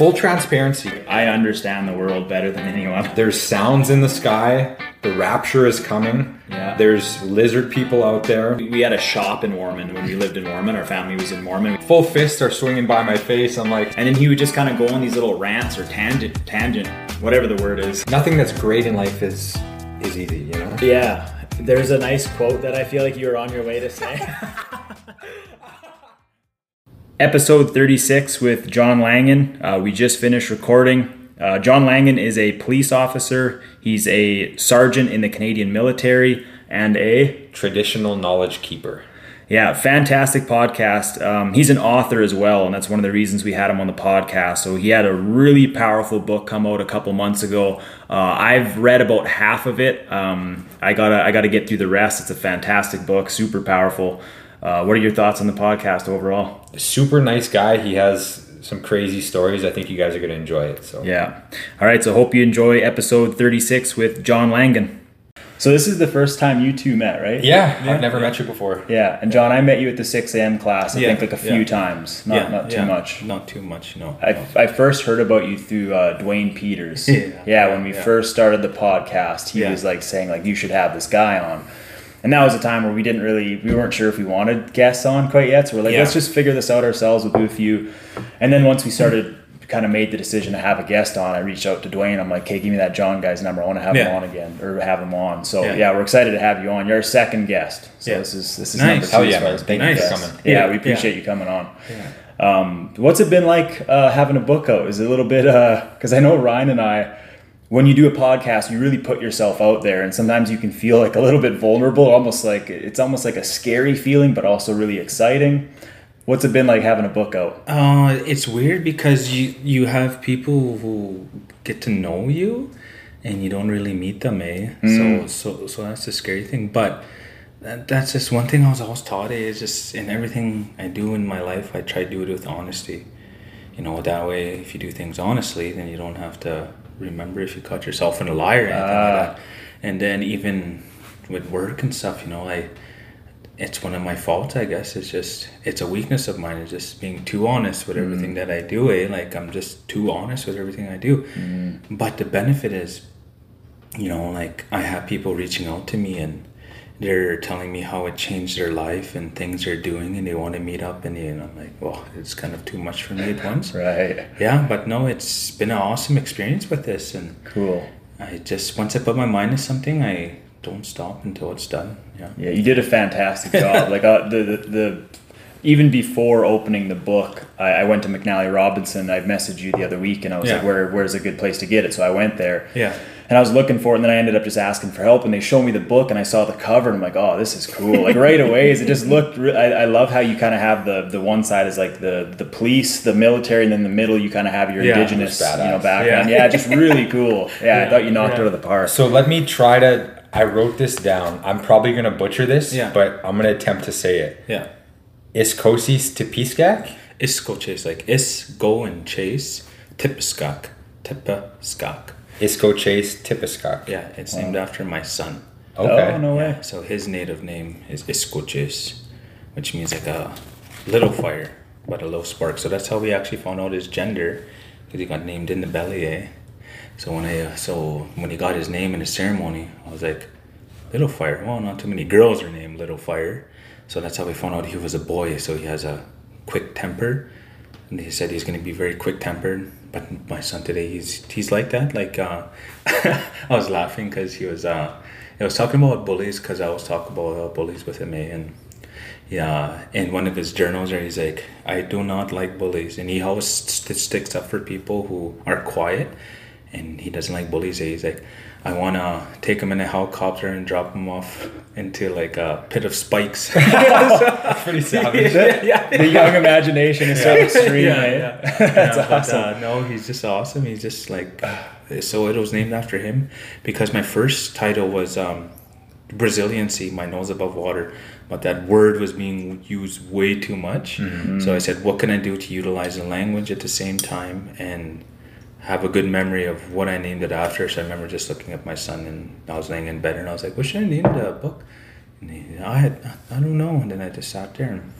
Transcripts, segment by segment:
full transparency. I understand the world better than anyone. There's sounds in the sky. The rapture is coming. Yeah. There's lizard people out there. We had a shop in Mormon when we lived in Mormon. Our family was in Mormon. Full fists are swinging by my face. I'm like, And then he would just kind of go on these little rants or tangent, tangent, whatever the word is. nothing that's great in life is is easy, you know. Yeah, there's a nice quote that I feel like you were on your way to say. Episode 36 with John Langan. Uh, we just finished recording. Uh, John Langan is a police officer. He's a sergeant in the Canadian military and a Traditional knowledge keeper. yeah, fantastic podcast. Um, he's an author as well, and that's one of the reasons we had him on the podcast. So he had a really powerful book come out a couple months ago. Uh, I've read about half of it. Um, I gotta I gotta get through the rest. It's a fantastic book, super powerful. Uh, what are your thoughts on the podcast overall? Super nice guy. He has some crazy stories. I think you guys are gonna enjoy it. So Yeah. All right. So hope you enjoy episode 36 with John Langan. So this is the first time you two met, right? yeah, I've never met you before. Yeah. And John, I met you at the 6 a.m. class. I Yeah, think like a few times, not not too yeah, much. Not too much, no. I, no. I first heard about you through uh, Dwayne Peters. Yeah. when we Yeah. first started the podcast, he Yeah. was like saying like you should have this guy on, and that was a time where we didn't really we weren't sure if we wanted guests on quite yet. So we're like, Yeah. let's just figure this out ourselves. We'll do a few, and then once we started. Kind of made the decision to have a guest on. I reached out to Dwayne. I'm like, "Hey, give me that John guy's number. I want to have him on again, or have him on." So yeah. Yeah. we're excited to have you on. You're our second guest. So Yeah. this is this is Nice. number two as yeah, as Thank big you coming. Yeah, Yeah. we appreciate Yeah. you coming on. Um, what's it been like uh, having a book out? Is it a little bit because I know Ryan and I, when you do a podcast, you really put yourself out there, and sometimes you can feel like a little bit vulnerable, almost like it's almost like a scary feeling, but also really exciting. What's it been like having a book out? Uh, it's weird because you you have people who get to know you, and you don't really meet them, eh? So so so that's the scary thing. But that, that's just one thing I was always taught. eh, Is just in everything I do in my life, I try to do it with honesty. You know, that way, if you do things honestly, then you don't have to remember if you caught yourself in a lie or anything like ah. that. And then even with work and stuff, you know, I it's one of my faults, I guess. It's just it's a weakness of mine. It's just being too honest with mm. everything that I do. Eh? Like I'm just too honest with everything I do. Mm. But the benefit is, you know, like I have people reaching out to me and they're telling me how it changed their life and things they're doing, and they want to meet up. And, you know, I'm like, well, it's kind of too much for me at once. Right. Yeah, but no, it's been an awesome experience with this, and Cool. I just once I put my mind to something, I don't stop until it's done. Yeah. Yeah, you did a fantastic job. like uh, the, the the even before opening the book, I, I went to McNally Robinson. I messaged you the other week, and I was Yeah. like, "Where where's a good place to get it?" So I went there. Yeah. And I was looking for it, and then I ended up just asking for help. And they showed me the book, and I saw the cover, and I'm like, "Oh, this is cool!" Like right away, it just looked. Re- I, I love how you kind of have the the one side is like the the police, the military, and then the middle you kind of have your Yeah, indigenous that's you know badass. background. Yeah, Yeah. just really cool. Yeah, I thought you knocked yeah. it out of the park. So let me try to. I wrote this down. I'm probably gonna butcher this, Yeah. but I'm gonna attempt to say it. Yeah. Iskosis Tepiskak? Isko chase, like is go and chase, tipiskak, tipiskak. Isko Chase Tipiskak. Yeah, it's named after my son. Okay. Oh no way. Yeah, so his native name is Iskochis, which means like a little fire, but a low spark. So that's how we actually found out his gender, because he got named in the belly. Eh? So when I uh, so when he got his name in the ceremony, I was like, Little Fire. Well, not too many girls are named Little Fire, so that's how we found out he was a boy. So he has a quick temper, and he said he's going to be very quick tempered. But my son today, he's he's like that. Like uh, I was laughing because he was uh, I was talking about bullies because I was talking about uh, bullies with him, eh, and yeah, in one of his journals, there he's like, I do not like bullies, and he always st- sticks up for people who are quiet, and he doesn't like bullies. eh. He's like, I want to take him in a helicopter and drop him off into like a pit of spikes. Pretty savage. The young imagination is so extreme. yeah, yeah. That's Yeah, but, awesome. uh, no, he's just awesome. He's just like so. It was named after him because my first title was um, Resiliency, my nose above water, but that word was being used way too much. Mm-hmm. So I said, what can I do to utilize the language at the same time and have a good memory of what I named it after? So I remember just looking at my son and I was laying in bed and I was like, what should I name the book? And he, I had, I don't know. And then I just sat there and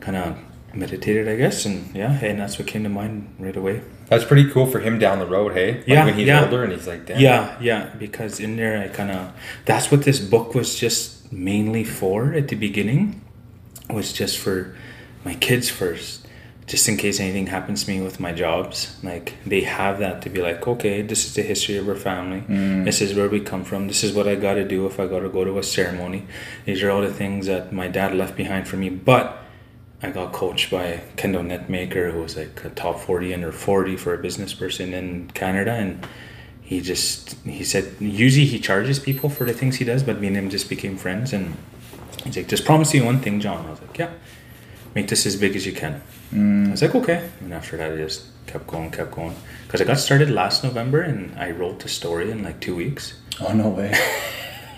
kind of meditated, I guess, and yeah, hey, and that's what came to mind right away. That's pretty cool for him down the road, hey? Like Yeah, when he's yeah. older and he's like, damn. Yeah, yeah, because in there I kind of that's what this book was just mainly for at the beginning was just for my kids first, just in case anything happens to me with my jobs. Like they have that to be like, okay, this is the history of our family. Mm. This is where we come from. This is what I got to do if I got to go to a ceremony. These are all the things that my dad left behind for me, but. I got coached by Kendal Netmaker, who was like a top 40 under 40 for a business person in Canada. And he just, he said, usually he charges people for the things he does, but me and him just became friends. And he's like, just promise me one thing, John. I was like, yeah, make this as big as you can. Mm. I was like, okay. And after that, I just kept going, kept going. Because I got started last November and I wrote the story in like two weeks. Oh no way!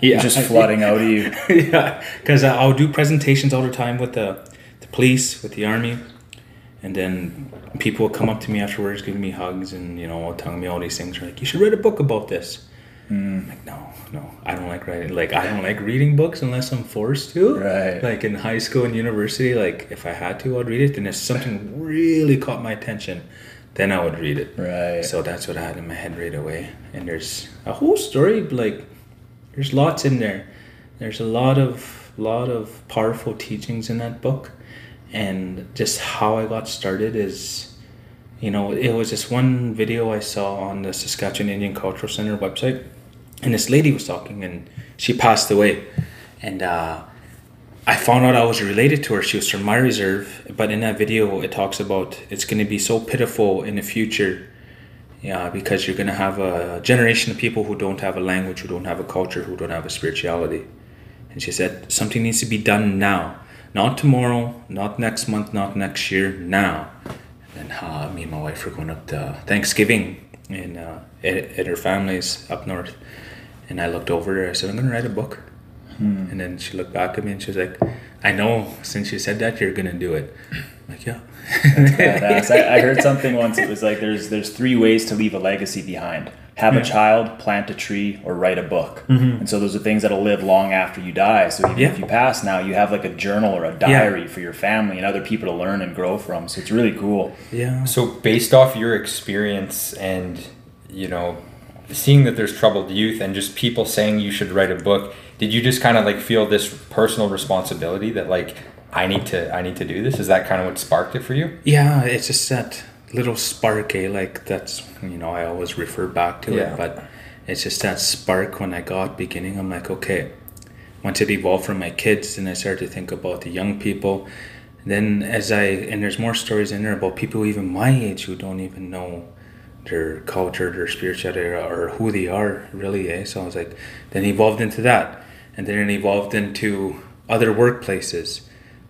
Yeah. Just flooding out of you. yeah, because uh, I'll do presentations all the time with the, the police, with the army, and then people will come up to me afterwards, giving me hugs, and you know, telling me all these things. They're like, "You should write a book about this." I'm like, no, no, I don't like writing. Like, I don't like reading books unless I'm forced to. Right. Like in high school and university, like if I had to, I'd read it. And if something really caught my attention, then I would read it. Right. So that's what I had in my head right away. And there's a whole story, like there's lots in there. There's a lot of lot of powerful teachings in that book, and just how I got started is, you know, it was this one video I saw on the Saskatchewan Indian Cultural Center website, and this lady was talking, and she passed away, and uh, I found out I was related to her. She was from my reserve, but in that video, it talks about it's going to be so pitiful in the future yeah, because you're going to have a generation of people who don't have a language, who don't have a culture, who don't have a spirituality. And she said, something needs to be done now. Not tomorrow, not next month, not next year, now. And uh, me and my wife were going up to Thanksgiving in, uh, at, at her family's up north. And I looked over there, I said, I'm going to write a book. And then she looked back at me and she was like, I know since you said that, you're going to do it. I'm like, yeah. Badass. I, I heard something once. It was like there's there's three ways to leave a legacy behind: have a child, plant a tree, or write a book. And so those are things that'll live long after you die. So even Mm-hmm. Yeah. if you pass now, you have like a journal or a diary for your family and other people to learn and grow from. So it's really cool. yeah. So based off your experience and you know seeing that there's troubled youth and just people saying you should write a book, did you just kind of like feel this personal responsibility that like I need to I need to do this? Is that kind of what sparked it for you? Yeah, it's just that little spark, eh? Like that's you know I always refer back to Yeah. it, but it's just that spark when I got beginning. I'm like, okay. Once it evolved from my kids, and I started to think about the young people. Then as I and there's more stories in there about people even my age who don't even know their culture, their spirituality, or who they are really. Eh? So I was like, then evolved into that, and then it evolved into other workplaces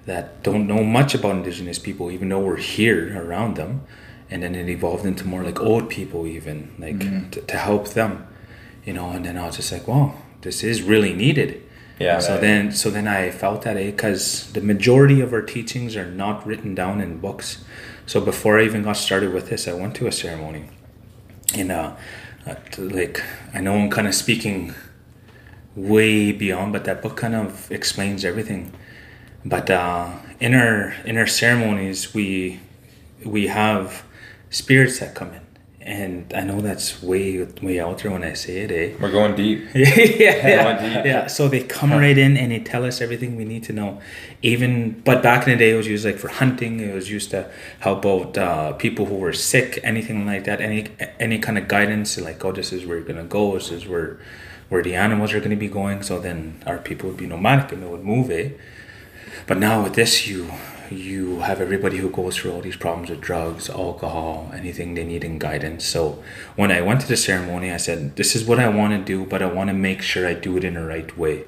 that don't know much about indigenous people even though we're here around them. And then it evolved into more like old people even like to, to help them you know? And then i was just like wow this is really needed. Yeah. so then so then i felt that because the majority of our teachings are not written down in books. So before i even got started with this i went to a ceremony and uh, uh like i know i'm kind of speaking way beyond but that book kind of explains everything. But uh, in our in our ceremonies we we have spirits that come in and i know that's way way out there when i say it eh We're going deep. yeah, yeah, Going deep. yeah. So they come right in and they tell us everything we need to know. Even, but back in the day, it was used like for hunting. It was used to help out uh, people who were sick, anything like that. Any any kind of guidance, like oh, this is where you're gonna go. This is where where the animals are gonna be going. So then our people would be nomadic and they would move it. But now with this, you you have everybody who goes through all these problems with drugs, alcohol, anything they need in guidance. So when I went to the ceremony, I said, "This is what I want to do, but I want to make sure I do it in the right way."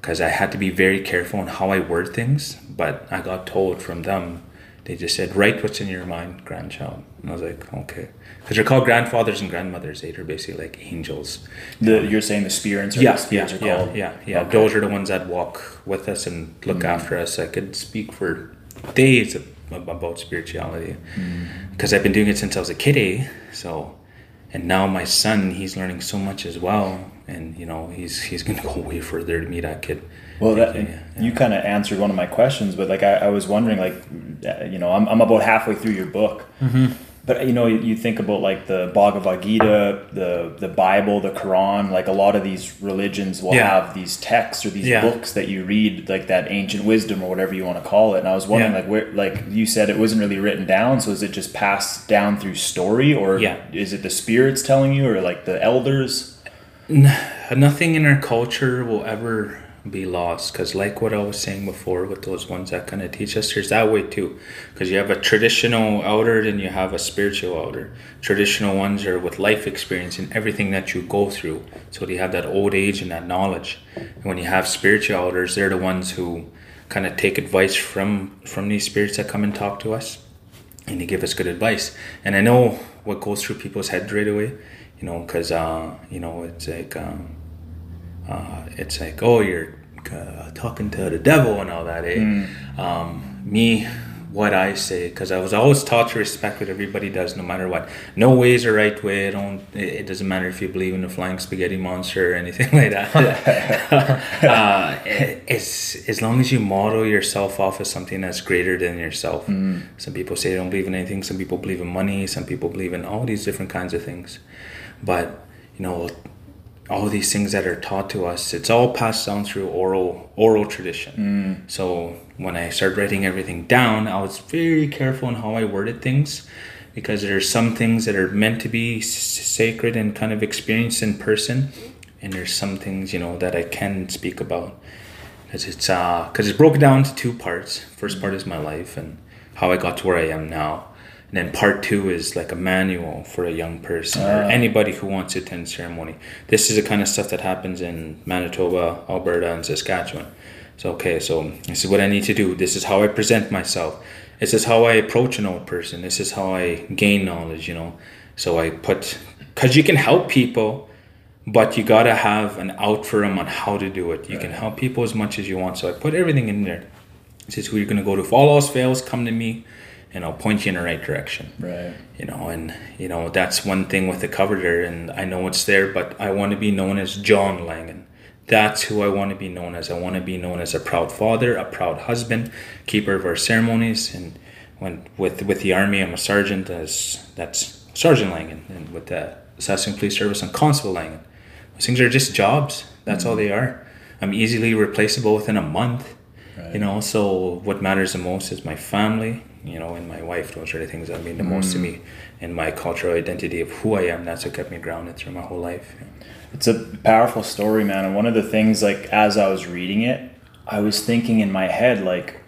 Because I had to be very careful on how I word things. But I got told from them, they just said, "Write what's in your mind, grandchild." And I was like, "Okay," because they're called grandfathers and grandmothers. They're basically like angels. The, you're saying the spirits, Yeah, spirits yeah, are yeah, called. yeah, yeah. Okay. Those are the ones that walk with us and look hmm. after us. I could speak for days ab- about spirituality because I've been doing it since I was a kid. Eh? So, and now my son, he's learning so much as well, and you know, he's he's gonna go way further to meet that kid. Well, that, you kind of answered one of my questions, but like I, I was wondering, like, uh, you know, I'm, I'm about halfway through your book, Mm-hmm. But you know, you, think about like the Bhagavad Gita, the the Bible, the Quran. Like a lot of these religions will Yeah. have these texts or these Yeah. books that you read, like that ancient wisdom or whatever you want to call it. And I was wondering, Yeah. like, where, like you said, it wasn't really written down, so is it just passed down through story, or is it the spirits telling you, or like the elders? nothing in our culture will ever be lost. Because like what i was saying before with those ones that kind of teach us there's that way too. Because you have a traditional elder and you have a spiritual elder. Traditional ones are with life experience and everything that you go through. So they have that old age and that knowledge. And when you have spiritual elders they're the ones who kind of take advice from from these spirits that come and talk to us. And they give us good advice. And I know what goes through people's heads right away, you know, because uh, you know it's like um, uh, it's like oh you're uh, talking to the devil and all that. Eh? Um, me, what I say, because I was always taught to respect what everybody does, no matter what. No way is the right way. I don't. It, it doesn't matter if you believe in the flying spaghetti monster or anything like that. uh, it- it's as long as you model yourself off as something that's greater than yourself. Some people say they don't believe in anything. Some people believe in money. Some people believe in all these different kinds of things. But you know, all these things that are taught to us, it's all passed down through oral oral tradition. So when I started writing everything down, I was very careful in how I worded things because there's some things that are meant to be s- sacred and kind of experienced in person, and there's some things you know that I can speak about because it's uh because it's broken down into two parts. First part is my life and how I got to where I am now. And then part two is like a manual for a young person or ah. anybody who wants to attend ceremony. This is the kind of stuff that happens in Manitoba, Alberta, and Saskatchewan. So okay, so this is what I need to do. This is how I present myself. This is how I approach an old person. This is how I gain knowledge. You know, so I put because you can help people, but you gotta have an out for them on how to do it. You can help people as much as you want. So I put everything in there. This is who you're gonna go to. If all else fails, come to me, and I'll point you in the right direction. Right. you know and you know that's one thing with the cover there and i know it's there but i want to be known as john langan. That's who i want to be known as. I want to be known as a proud father a proud husband keeper of our ceremonies and when with with the army i'm a sergeant as that's sergeant langan and with the saskatchewan police service i'm constable langan. Those things are just jobs. That's all mm-hmm. they are. I'm easily replaceable within a month. Right. you know so what matters the most is my family you know and my wife those are the things that mean the most to mm. me and my cultural identity of who i am. That's what kept me grounded through my whole life. It's a powerful story, man. And one of the things, like, as I was reading it, I was thinking in my head, like,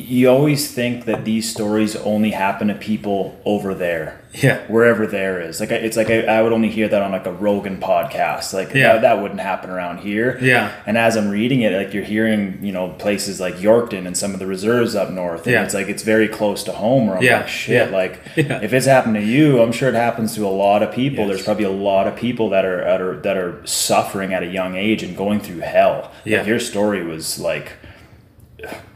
you always think that these stories only happen to people over there, yeah wherever there is. Like, it's like I, I would only hear that on like a Rogan podcast. Like, Yeah. that, that wouldn't happen around here. Yeah. And as I'm reading it, like, you're hearing, you know, places like Yorkton and some of the reserves up north. And Yeah. it's like, it's very close to home where I'm Yeah. like, shit, Yeah. like, Yeah. if it's happened to you, I'm sure it happens to a lot of people. Yes. There's probably a lot of people that are, that are that are suffering at a young age and going through hell. Yeah. Like your story was like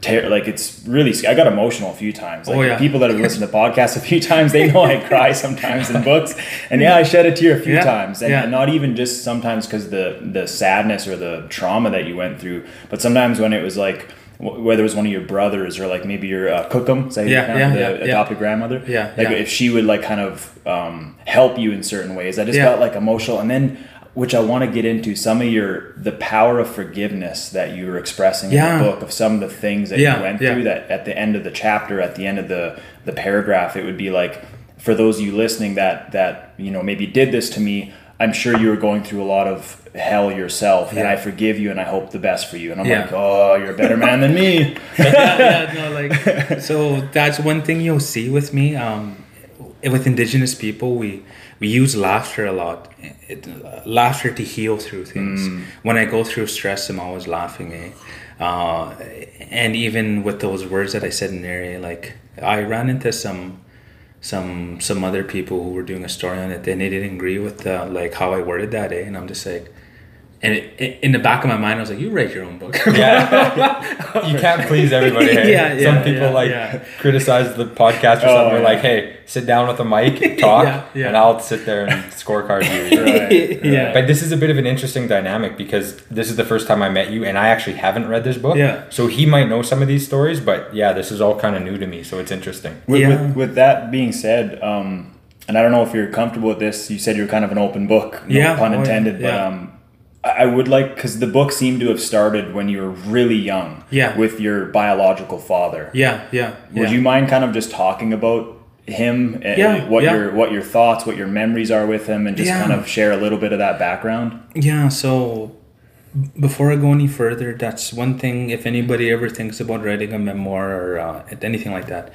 ter- like it's really I got emotional a few times. Like Oh, yeah. people that have listened to podcasts a few times, they know I cry sometimes in books. And yeah, I shed a tear a few Yeah. times. And, Yeah. and not even just sometimes because the the sadness or the trauma that you went through, but sometimes when it was like whether it was one of your brothers or like maybe your uh, kokum, say Yeah, kind of yeah, the yeah, adopted grandmother, Yeah, like if she would like kind of um, help you in certain ways, I just got like emotional, and then which I want to get into some of your the power of forgiveness that you were expressing Yeah. in the book of some of the things that Yeah, you went yeah. through that at the end of the chapter at the end of the the paragraph it would be like for those of you listening that that you know maybe did this to me I'm sure you were going through a lot of hell yourself and I forgive you and I hope the best for you and I'm like oh you're a better man than me no, like so that's one thing you'll see with me. Um, with indigenous people, we we use laughter a lot. It, uh, laughter to heal through things. When I go through stress, I'm always laughing. Eh? Uh, and even with those words that I said in there, eh, like I ran into some some some other people who were doing a story on it, and they didn't agree with uh, like how I worded that. Eh? And I'm just like And it, it- in the back of my mind, I was like, "You write your own book." Yeah, you can't please everybody. Hey? Yeah, yeah, Some people yeah, like yeah. criticize the podcast or Oh, something. We're yeah. like, hey, sit down with a mic, talk, Yeah, yeah. and I'll sit there and scorecard you. Right. Yeah. But this is a bit of an interesting dynamic because this is the first time I met you, and I actually haven't read this book. Yeah. So he might know some of these stories, but yeah, this is all kind of new to me, so it's interesting. With, Yeah. with, with that being said, um, and I don't know if you're comfortable with this. You said you're kind of an open book, no Yeah, pun oh, yeah, intended. But um, I would like because the book seemed to have started when you were really young. Yeah. With your biological father. yeah, yeah. Would yeah. you mind kind of just talking about him? and Yeah, What yeah. your what your thoughts, what your memories are with him, and just Yeah. kind of share a little bit of that background. Yeah, so before I go any further, that's one thing. If anybody ever thinks about writing a memoir or uh, anything like that,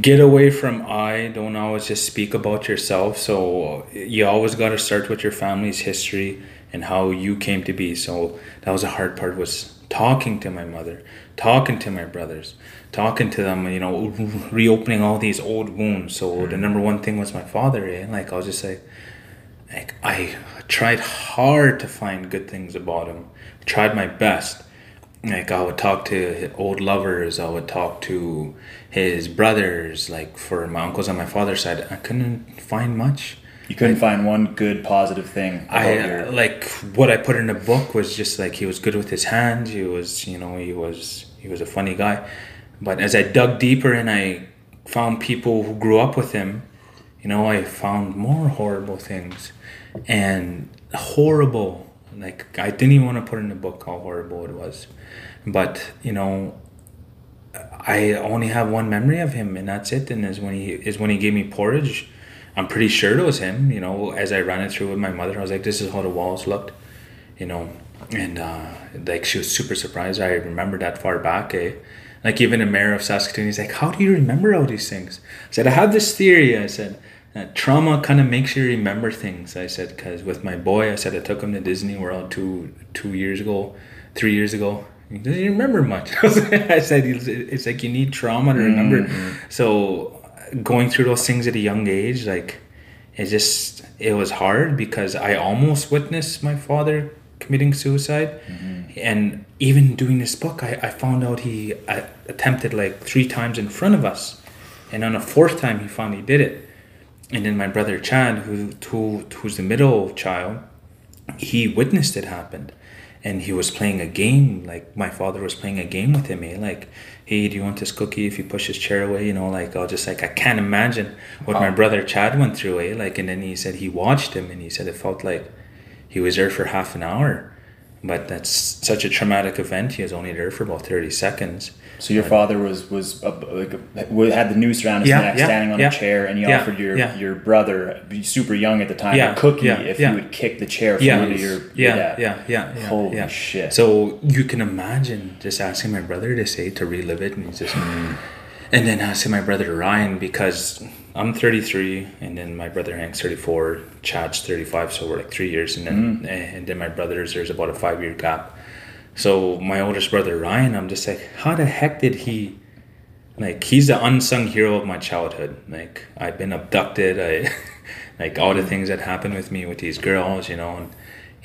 get away from I. Don't always just speak about yourself. So you always got to start with your family's history and how you came to be. So that was the hard part was talking to my mother, talking to my brothers, talking to them. You know, reopening all these old wounds. So the number one thing was my father. Eh? Like I was just like like I tried hard to find good things about him. Tried my best. Like I would talk to old lovers. I would talk to his brothers. Like for my uncles on my father's side, I couldn't find much. You couldn't find one good positive thing about I your. uh, like what I put in the book was just like he was good with his hands. He was, you know, he was he was a funny guy. But as I dug deeper and I found people who grew up with him, you know, I found more horrible things and horrible. Like I didn't even want to put in the book how horrible it was, but you know, I only have one memory of him, and that's it. And is when he is when he gave me porridge. I'm pretty sure it was him. You know, as I ran it through with my mother, I was like, "This is how the walls looked," you know, and uh, like she was super surprised. I remember that far back, eh? Like even the mayor of Saskatoon, he's like, "How do you remember all these things?" I said, "I have this theory." I said, that "Trauma kind of makes you remember things." I said, "Cause with my boy, I said I took him to Disney World two two years ago, three years ago." He doesn't remember much. I said, "It's it's like you need trauma to remember." So going through those things at a young age, like it just it was hard because I almost witnessed my father committing suicide, and even doing this book, I, I found out he uh, attempted like three times in front of us, and on a fourth time he finally did it. And then my brother Chad, who, who who's the middle child, he witnessed it happen and he was playing a game like my father was playing a game with him eh? like hey do you want this cookie if you push his chair away? You know like i was just like i can't imagine what my brother chad went through eh? like and then he said he watched him and he said it felt like he was there for half an hour. But that's such a traumatic event. He was only there for about 30 seconds so your father was was uh, like uh, had the noose around his Yeah, neck, yeah, standing on yeah. a chair, and he offered your your brother, super young at the time, a cookie if he would kick the chair from under your, your yeah, dad. yeah, yeah, Holy shit! So you can imagine just asking my brother to say to relive it, and he's just, and then asking my brother Ryan because I'm 33, and then my brother Hank's 34, Chad's 35, so we're like three years, and then and then my brothers there's about a five year gap. So my oldest brother Ryan, I'm just like, how the heck did he? Like he's the unsung hero of my childhood. Like I've been abducted. I like all the things that happened with me with these girls, you know, and,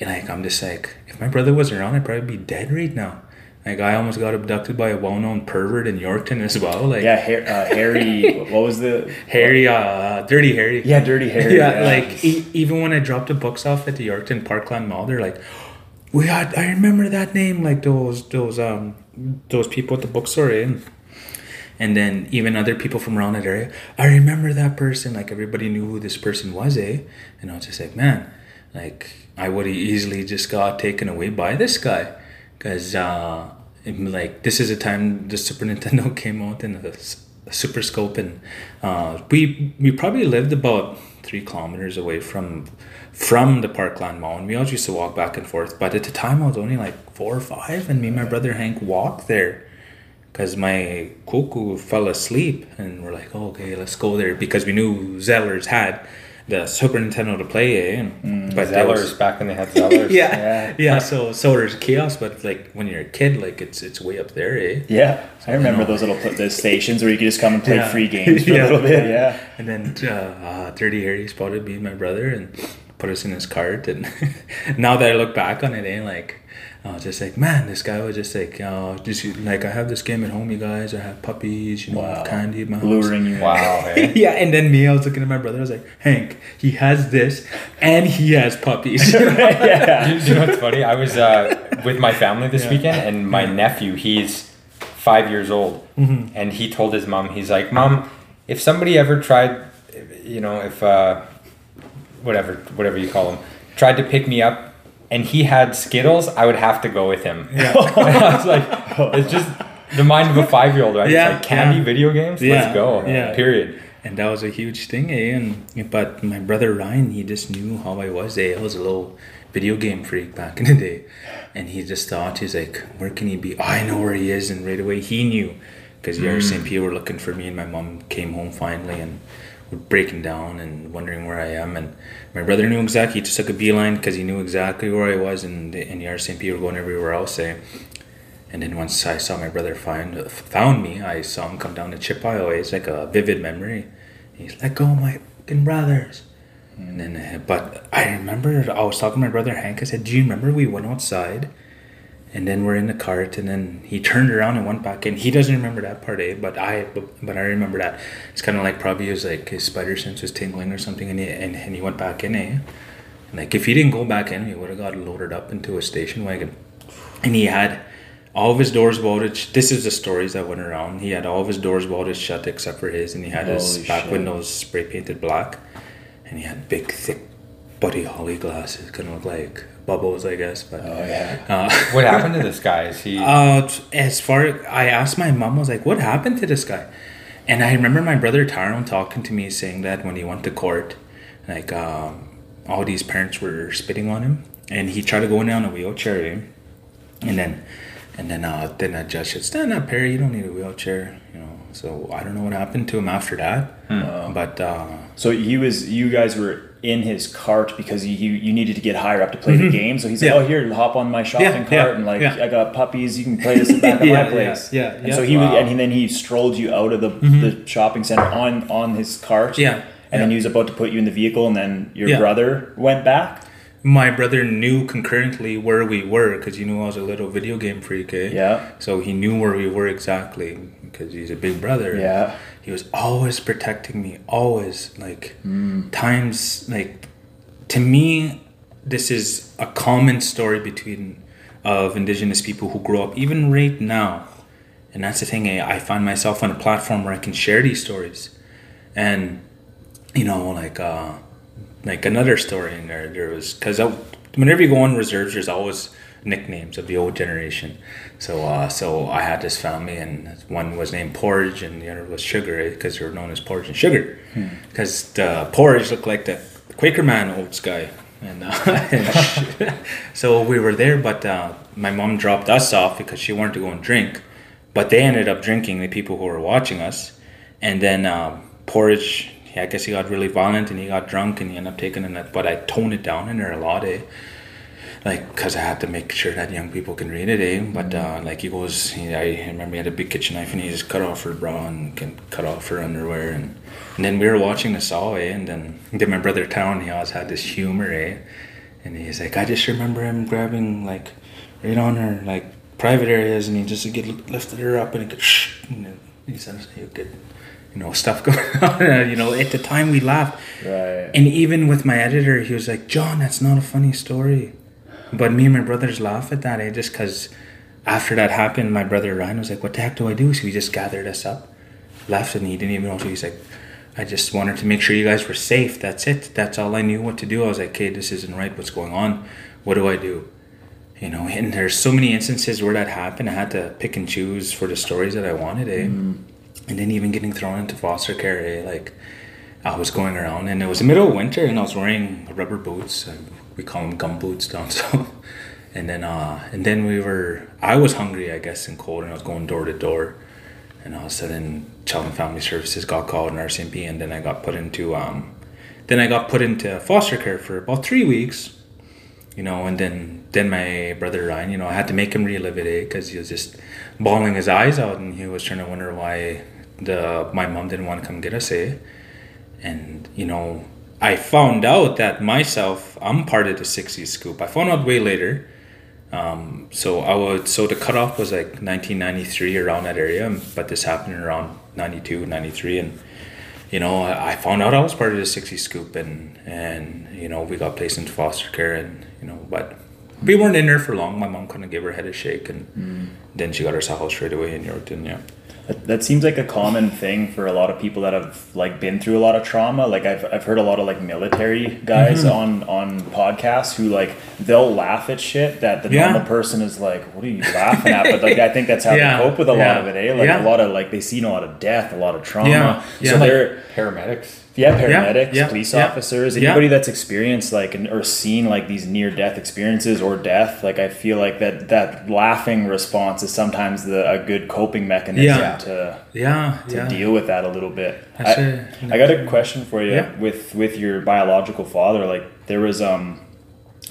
and like I'm just like, if my brother was around, I'd probably be dead right now. Like I almost got abducted by a well-known pervert in Yorkton as well. Like yeah, Har- uh, Harry. what was the Harry, uh, Dirty Harry. Yeah, Dirty Harry. yeah, like e- even when I dropped the books off at the Yorkton Parkland Mall, they're like, "We had, I remember that name, like those those um those people at the bookstore." Eh? And then even other people from around that area, I remember that person. Like everybody knew who this person was, eh? And I was just like, man, like I would have easily just got taken away by this guy, because uh, like this is a time the Super Nintendo came out and the Super Scope, and uh, we we probably lived about three kilometers away from from the Parkland Mall, and we always used to walk back and forth. But at the time, I was only like four or five, and me and my brother Hank walked there because my kokum fell asleep and we're like oh, okay let's go there because we knew Zellers had the Super Nintendo to play eh? and, but there was- Zellers back when they had Zellers. yeah, yeah so so there's chaos but like when you're a kid like it's it's way up there eh yeah, I remember those little those stations where you could just come and play Yeah. free games for Yeah, a little bit. yeah. Yeah. and then uh, uh, Dirty Harry spotted me and my brother and put us in his cart. And now that I look back on it, eh, like I was just like, man, this guy was just like, uh, just like I have this game at home, you guys. I have puppies, you know, I have Wow. candy at my house. luring you. Wow. hey? yeah, and then me, I was looking at my brother. I was like, Hank, he has this, and he has puppies. yeah. you, you know what's funny? I was uh, with my family this weekend, and my nephew, he's five years old, Mm-hmm. and he told his mom, he's like, "Mom, if somebody ever tried, you know, if uh, whatever, whatever you call him, tried to pick me up, and he had Skittles, I would have to go with him." I was like, it's just the mind of a five-year-old, right? Yeah, it's like candy, yeah. video games. Yeah, Let's go. yeah. Period. and that was a huge thing, eh? And but my brother Ryan, he just knew how I was. Eh? I was a little video game freak back in the day, and he just thought he's like, where can he be? Oh, I know where he is, and right away he knew, because the RCMP were looking for me, and my mom came home finally, and breaking down and wondering where I am, and my brother knew exactly. He just took a beeline because he knew exactly where I was, and the, and the RCMP were going everywhere else, eh? And then once I saw my brother find found me, I saw him come down to chip aisle. It's like a vivid memory. He's like, "Go, my fucking brothers." And then, uh, but I remember I was talking to my brother Hank. I said, "Do you remember we went outside, and then we're in the cart, and then he turned around and went back in. He doesn't remember that part, eh? But I, but, I remember that. It's kind of like probably his like his spider sense was tingling or something, and he and, and he went back in, eh? And like if he didn't go back in, he would have got loaded up into a station wagon, and he had all of his doors bolted. This is the stories that went around. He had all of his doors bolted shut except for his, and he had his back shit. windows spray painted black, and he had big, thick, Buddy Holly glasses, kind of look like bubbles, I guess. But Oh yeah. uh, What happened to this guy? Is he? uh, as far I asked my mom, I was like, "What happened to this guy?" And I remember my brother Tyrone talking to me, saying that when he went to court, like um, all these parents were spitting on him, and he tried to go in on a wheelchair, eh? and then, and then, uh, then a judge said, "Stand up, Perry. You don't need a wheelchair." You know. So I don't know what happened to him after that, but uh, So he was. You guys were in his cart because you you, you needed to get higher up to play the game. So he's like, Mm-hmm. "Oh, here, hop on my shopping Yeah, cart yeah, and like yeah. I got puppies. You can play this at the back of Yeah, my place." yeah, yeah, And so he Wow. would, and then he strolled you out of the, the shopping center on on his cart. Yeah, And then he was about to put you in the vehicle, and then your Yeah. brother went back. my brother knew concurrently where we were because he knew I was a little video game freak. Eh? Yeah. So he knew where we were exactly because he's a big brother. Yeah. He was always protecting me, always. Like, times, like, to me, this is a common story between, of indigenous people who grow up, even right now. And that's the thing, eh, I find myself on a platform where I can share these stories. And, you know, like, uh, like another story in there, there was, because whenever you go on reserves, there's always nicknames of the old generation. So, uh, so I had this family, and one was named Porridge, and the other was Sugar, because they were known as Porridge and Sugar, because the Porridge looked like the Quaker Man oats guy, and, uh, so we were there. But uh, my mom dropped us off because she wanted to go and drink, but they ended up drinking. The people who were watching us, and then um, Porridge. I guess he got really violent and he got drunk and he ended up taking a. But I toned it down in there a lot, eh? Like because I had to make sure that young people can read it, eh? But uh, like he goes, he, I remember he had a big kitchen knife and he just cut off her bra and can cut off her underwear, and, and then we were watching the saw, eh? And then then my brother Town, he always had this humor, eh? And he's like, I just remember him grabbing like right on her like private areas, and he just get lifted her up and he could, shh, and he said he could. You know, stuff going on. you know, at the time we laughed. Right. And even with my editor, he was like, John, that's not a funny story. But me and my brothers laugh at that, eh? Just because after that happened, my brother Ryan was like, What the heck do I do? So he just gathered us up, left, and he didn't even know. So he's like, I just wanted to make sure you guys were safe. That's it. That's all I knew what to do. I was like, Okay, this isn't right. What's going on? What do I do? You know, and there's so many instances where that happened. I had to pick and choose for the stories that I wanted, eh? And then even getting thrown into foster care, eh? Like, I was going around and it was the middle of winter and I was wearing rubber boots. We call them gum boots down south. And then, uh, and then we were. I was hungry, I guess, and cold, and I was going door to door. And all of a sudden, Child and Family Services got called in RCMP, and then I got put into. Um, then I got put into foster care for about three weeks. You know, and then then my brother Ryan, you know, I had to make him relive it, eh? Because he was just bawling his eyes out, and he was trying to wonder why the my mom didn't want to come get us, eh? and you know I found out that myself, I'm part of the 60s scoop. I found out way later. Um, so I would, so the cutoff was like 1993 around that area, but this happened around 92, 93. And, you know, I, found out I was part of the 60s scoop and, and, you know, we got placed into foster care and, you know, but we weren't in there for long. My mom couldn't give her head a shake and Mm. then she got herself out straight away in Yorkton, yeah. That, that seems like a common thing for a lot of people that have like been through a lot of trauma. Like I've, I've heard a lot of like military guys on on podcasts who like they'll laugh at shit that the Yeah. normal person is like, what are you laughing at? But like I think that's how Yeah. they cope with a lot of it. Eh? Like Yeah. a lot of like they seen a lot of death, a lot of trauma. Yeah. So Yeah. they're Paramedics. Yeah, paramedics, yeah, police yeah. officers, Yeah. anybody that's experienced like an, or seen like these near death experiences or death. Like I feel like that that laughing response is sometimes the a good coping mechanism to Yeah, to deal with that a little bit. I. I got a question for you with with your biological father. Like there was um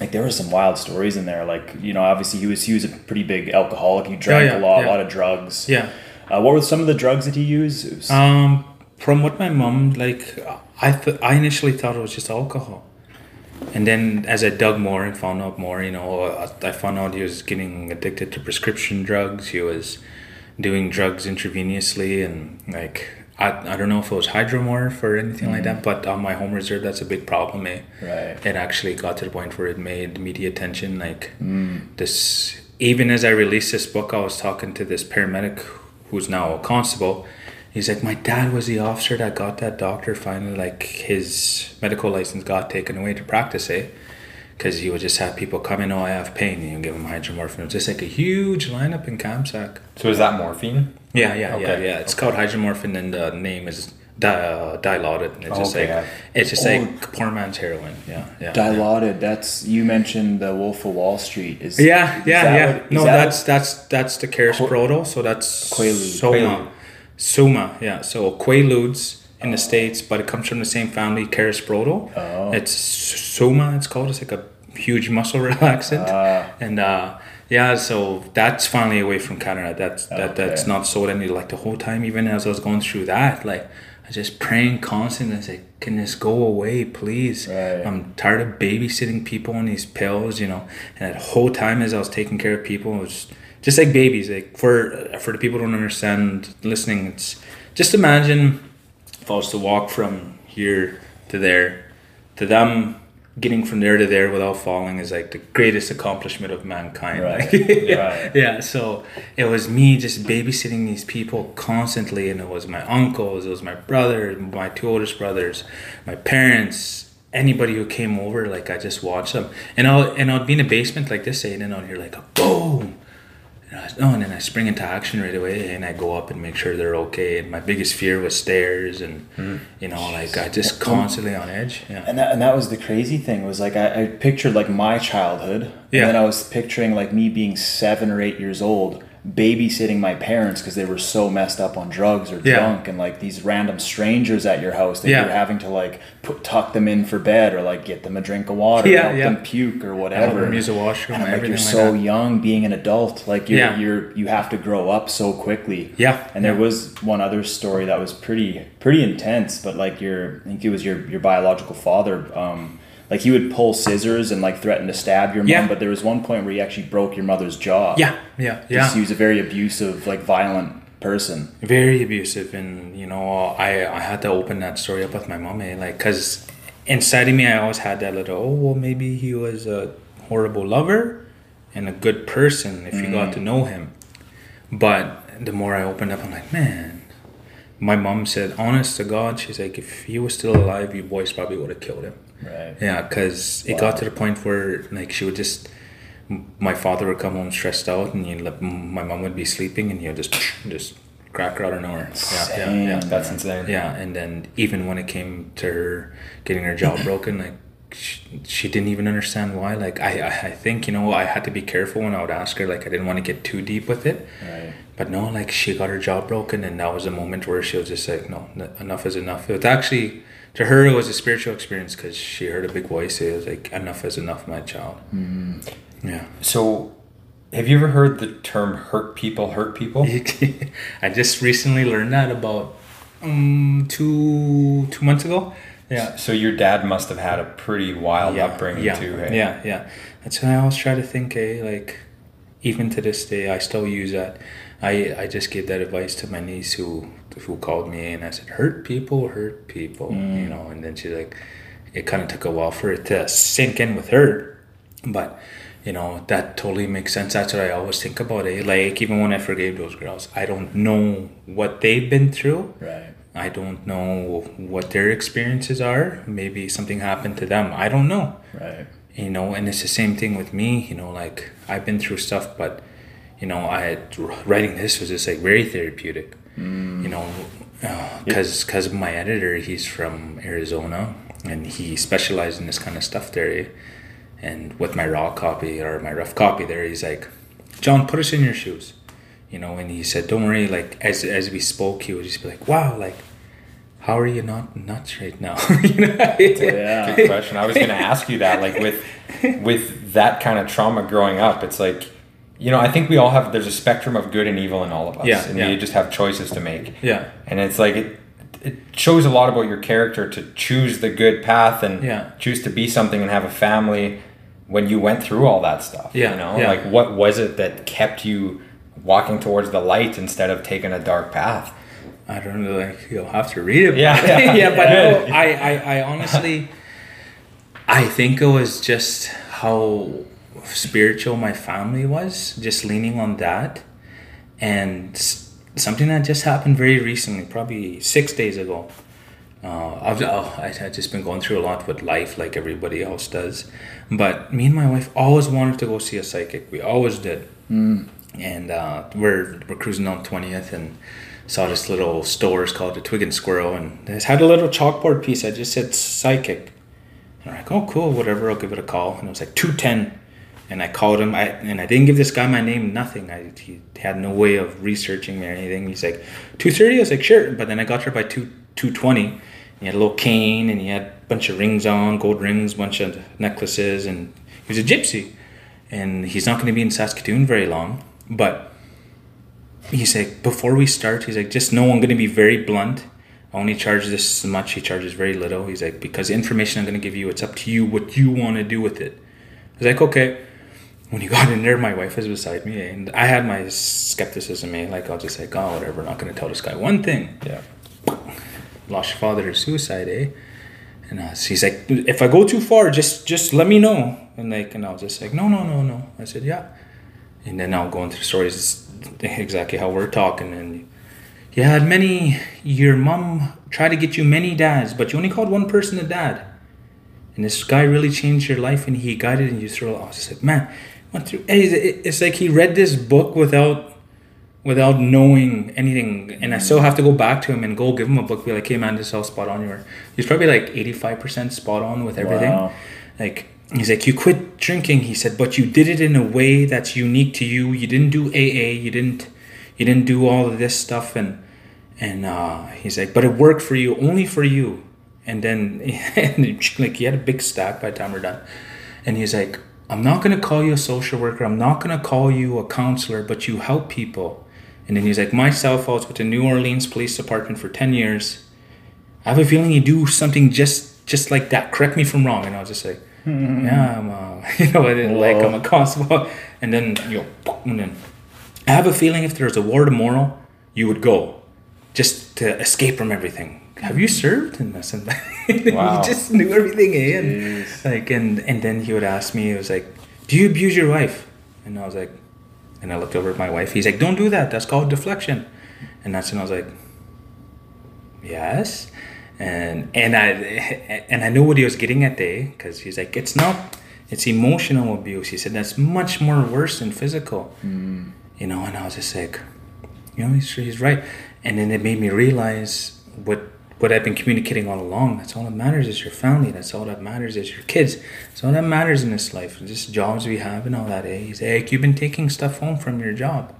like there were some wild stories in there. Like you know, obviously he was he was a pretty big alcoholic. He drank yeah, a lot, a lot of drugs. Yeah. Uh, what were some of the drugs that he used? Um, from what my mom like, I th- I initially thought it was just alcohol, and then as I dug more and found out more, you know, I, found out he was getting addicted to prescription drugs. He was doing drugs intravenously, and like I, I don't know if it was hydromorph or anything like that, but on my home reserve, that's a big problem. Eh? Right. It actually got to the point where it made media attention. Like this, even as I released this book, I was talking to this paramedic who's now a constable. He's like, my dad was the officer that got that doctor finally, like his medical license got taken away to practice, eh? Because he would just have people come in, oh, I have pain, and you give them hydromorphine. It was just like a huge lineup in Kamsack. So is that morphine? Yeah, yeah, yeah, Okay. yeah. It's called hydromorphine, and the name is di- uh, dilaudid. It's just Okay, like it's just Oh. like poor man's heroin. Yeah, yeah. Dilaudid. That's you mentioned the Wolf of Wall Street. Is Yeah, is yeah, that yeah. what- is no, that that's that's that's the Carisoprodol. So that's Quaalude. Soma. Quaalude. Soma, yeah. So Quaaludes in the states, but it comes from the same family, Carisoprodol. Oh. It's Soma. It's called. It's like a huge muscle relaxant, Ah. and uh, yeah. So that's finally away from Canada. That's that that's Okay. not sold any. Like the whole time, even as I was going through that, like. I was just praying constantly. I like, "Can this go away, please?" Right. I'm tired of babysitting people on these pills, you know. And that whole time as I was taking care of people, it was just like babies. Like for for the people who don't understand listening, it's just imagine if I was to walk from here to there, to them getting from there to there without falling is like the greatest accomplishment of mankind. Right, yeah, right. yeah. So it was me just babysitting these people constantly, and it was my uncles, it was my brother, my two oldest brothers, my parents, anybody who came over. Like I just watched them, and I'll and I'll be in a basement like this, and then I'll hear like a boom. And, I was, oh, and then I spring into action right away, and I go up and make sure they're okay. And my biggest fear was stairs, and hmm. you know, like I just um, constantly on edge. Yeah, And that, and that was the crazy thing was like I, I pictured like my childhood Yeah. and then I was picturing like me being seven or eight years old babysitting my parents because they were so messed up on drugs or Yeah. drunk and like these random strangers at your house that Yeah. you're having to like put tuck them in for bed or like get them a drink of water Yeah, help yeah. them puke or Help whatever them use a washroom, and like you're like so that. young being an adult like you're Yeah. you're you have to grow up so quickly Yeah, and there was one other story that was pretty pretty intense but like your i think it was your your biological father um like he would pull scissors and like threaten to stab your mom Yeah. but there was one point where he actually broke your mother's jaw yeah, yeah, yeah. He was a very abusive like violent person very abusive and you know i i had to open that story up with my mom eh? like because inside of me i always had that little oh well maybe he was a horrible lover and a good person if you got to know him but the more i opened up i'm like man my mom said honest to god she's like if he was still alive you boys probably would have killed him right yeah, because it got to the point where like she would just, my father would come home stressed out, and you let my mom would be sleeping, and he'll just just crack her out of nowhere. Yeah, yeah, yeah, That's insane. yeah. And then even when it came to her getting her jaw broken, like she, she didn't even understand why. Like I, I I think you know I had to be careful when I would ask her. Like I didn't want to get too deep with it. right But no, like she got her jaw broken, and that was a moment where she was just like, "No, enough is enough." It was actually to her, it was a spiritual experience because she heard a big voice say, "It was like enough is enough, my child." Yeah, So, have you ever heard the term "hurt people hurt people"? I just recently learned that about um two two months ago. Yeah. So your dad must have had a pretty wild upbringing yeah, too. Hey? Yeah, yeah. That's why I always try to think, eh, like, even to this day, I still use that. I, I just gave that advice to my niece who who called me and I said, hurt people, hurt people, Mm. you know, and then she's like, it kind of took a while for it to sink in with her, but you know, that totally makes sense. That's what I always think about it. Like, even when I forgave those girls, I don't know what they've been through. Right. I don't know what their experiences are. Maybe something happened to them. I don't know. Right. You know, and it's the same thing with me. You know, like I've been through stuff, but you know, I had, writing this was just like very therapeutic. You know, because because my editor, he's from Arizona, and he specialized in this kind of stuff there. eh? And with my raw copy or my rough copy, there, he's like, John, put us in your shoes. You know, and he said, "Don't worry." Like as as we spoke, he would just be like, "Wow, like." How are you not nuts right now? you know? Yeah. Good question. I was going to ask you that. Like with with that kind of trauma growing up, it's like, you know, I think we all have. There's a spectrum of good and evil in all of us, Yeah, and yeah. you just have choices to make. Yeah. And it's like it, it shows a lot about your character to choose the good path and Yeah. choose to be something and have a family when you went through all that stuff. Yeah, You know, yeah. like what was it that kept you walking towards the light instead of taking a dark path? I don't know. Like you'll have to read it. Yeah, yeah, yeah, but no, I, I, I honestly, I think it was just how spiritual my family was, just leaning on that, and something that just happened very recently, probably six days ago. Uh, I've, oh, I had just been going through a lot with life, like everybody else does. But me and my wife always wanted to go see a psychic. We always did and uh, we're we're cruising on twentieth and saw this little store. It's called the Twig and Squirrel, and it had a little chalkboard piece that just said psychic. And we're like, oh, cool, whatever. I'll give it a call. And it was like two ten, and I called him. I and I didn't give this guy my name, nothing. I he had no way of researching me or anything. He's like two thirty. I was like, sure, but then I got there by two two twenty. He had a little cane and he had a bunch of rings on, gold rings, bunch of necklaces, and he was a gypsy and he's not going to be in Saskatoon very long. But he's like, before we start, he's like, just know I'm going to be very blunt. I only charge this much. He charges very little. He's like, because the information I'm going to give you, it's up to you what you want to do with it. I was like, okay. When he got in there, my wife was beside me, and I had my skepticism. Eh? Like, I'll just like, oh, whatever. not going to tell this guy one thing Yeah. lost your father to suicide, eh? And uh, he's like, if I go too far, just just let me know. And like, and I was just like, no, no, no, no. I said, yeah. And then I'll go into the stories exactly how we're talking. And you had many. Your mom tried to get you many dads, but you only called one person a dad. And this guy really changed your life, and he guided you through. I was just like, man, went through. It's like he read this book without without knowing anything. And I still have to go back to him and go give him a book be like hey man this is all spot on you were he's probably like 85% spot on with everything. Wow. like he's like you quit drinking he said but you did it in a way that's unique to you. You didn't do AA you didn't you didn't do all of this stuff. And and uh, he's like but it worked for you only for you. And then and like he had a big stack by the time we're done. And he's like i'm not going to call you a social worker. I'm not going to call you a counselor but you help people. And then he's like myself i was with the new orleans police department for 10 years. I have a feeling you do something just just like that. Correct me if i'm wrong. And i was just like yeah i'm uh, you know i didn't like i'm a constable. And then you know and then i have a feeling if there's a war tomorrow you would go just to escape from everything have you served and this and Wow. he just knew everything eh? and Jeez. like and and then he would ask me it was like do you abuse your wife? And i was like and i looked over at my wife. He's like don't do that. That's called deflection. And that's when i was like yes? And and i and i know what he was getting at there because he's like it's not it's emotional abuse. He said that's much more worse than physical. You know and i was just like you know he's, he's right. And then it made me realize what what i've been communicating all along that's all that matters is your family that's all that matters is your kids that's all that matters in this life just jobs we have and all that eh? he's like you've been taking stuff home from your job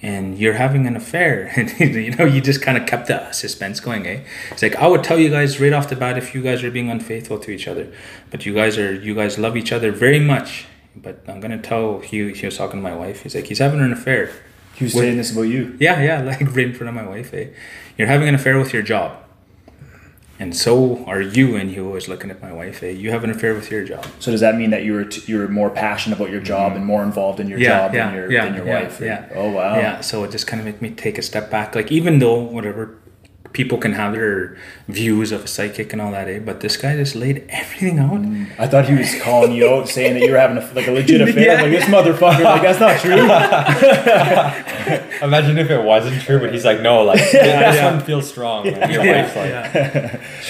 and you're having an affair and you know you just kind of kept the suspense going eh it's like i would tell you guys right off the bat if you guys are being unfaithful to each other but you guys are you guys love each other very much but i'm gonna tell he, he was talking to my wife he's like he's having an affair He was With- saying this about you. yeah, yeah, like right in front of my wife. Eh? You're having an affair with your job. And so are you. And he was looking at my wife. Hey, you have an affair with your job. So does that mean that you were t- you were more passionate about your job and mm-hmm. more involved in your job than your than your yeah, wife? Yeah. Oh wow. Yeah. So it just kind of made me take a step back. Like even though whatever people can have their views of a psychic and all that, eh? But this guy just laid everything out. I thought he was calling you out, saying that you were having a, like a legit affair. Yeah. Like this motherfucker. Like that's not true. Imagine if it wasn't true, but he's like, no, like this yeah. one feels strong. And your wife's like,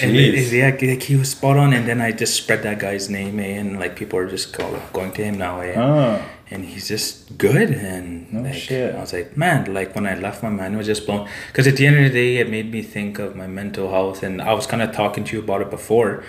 And Jeez. it- yeah, like he was spot on. And then I just spread that guy's name, eh? And like people are just go, going to him now, eh? Oh. And he's just good and No like, shit. I was like man like when I left my mind was just blown because at the end of the day it made me think of my mental health and I was kind of talking to you about it before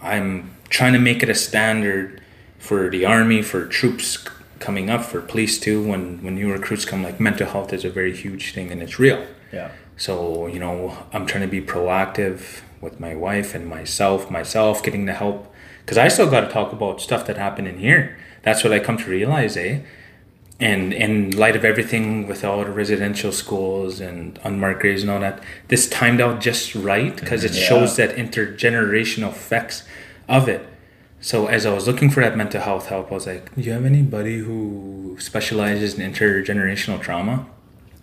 I'm trying to make it a standard for the army for troops coming up for police too when when new recruits come like mental health is a very huge thing and it's real Yeah. so, you know, I'm trying to be proactive with my wife and myself, myself getting the help. Because I still got to talk about stuff that happened in here. That's what I come to realize, eh? And in light of everything with all the residential schools and unmarked graves and all that, this timed out just right because it Yeah. shows that intergenerational effects of it. So as I was looking for that mental health help, I was like, "Do you have anybody who specializes in intergenerational trauma?"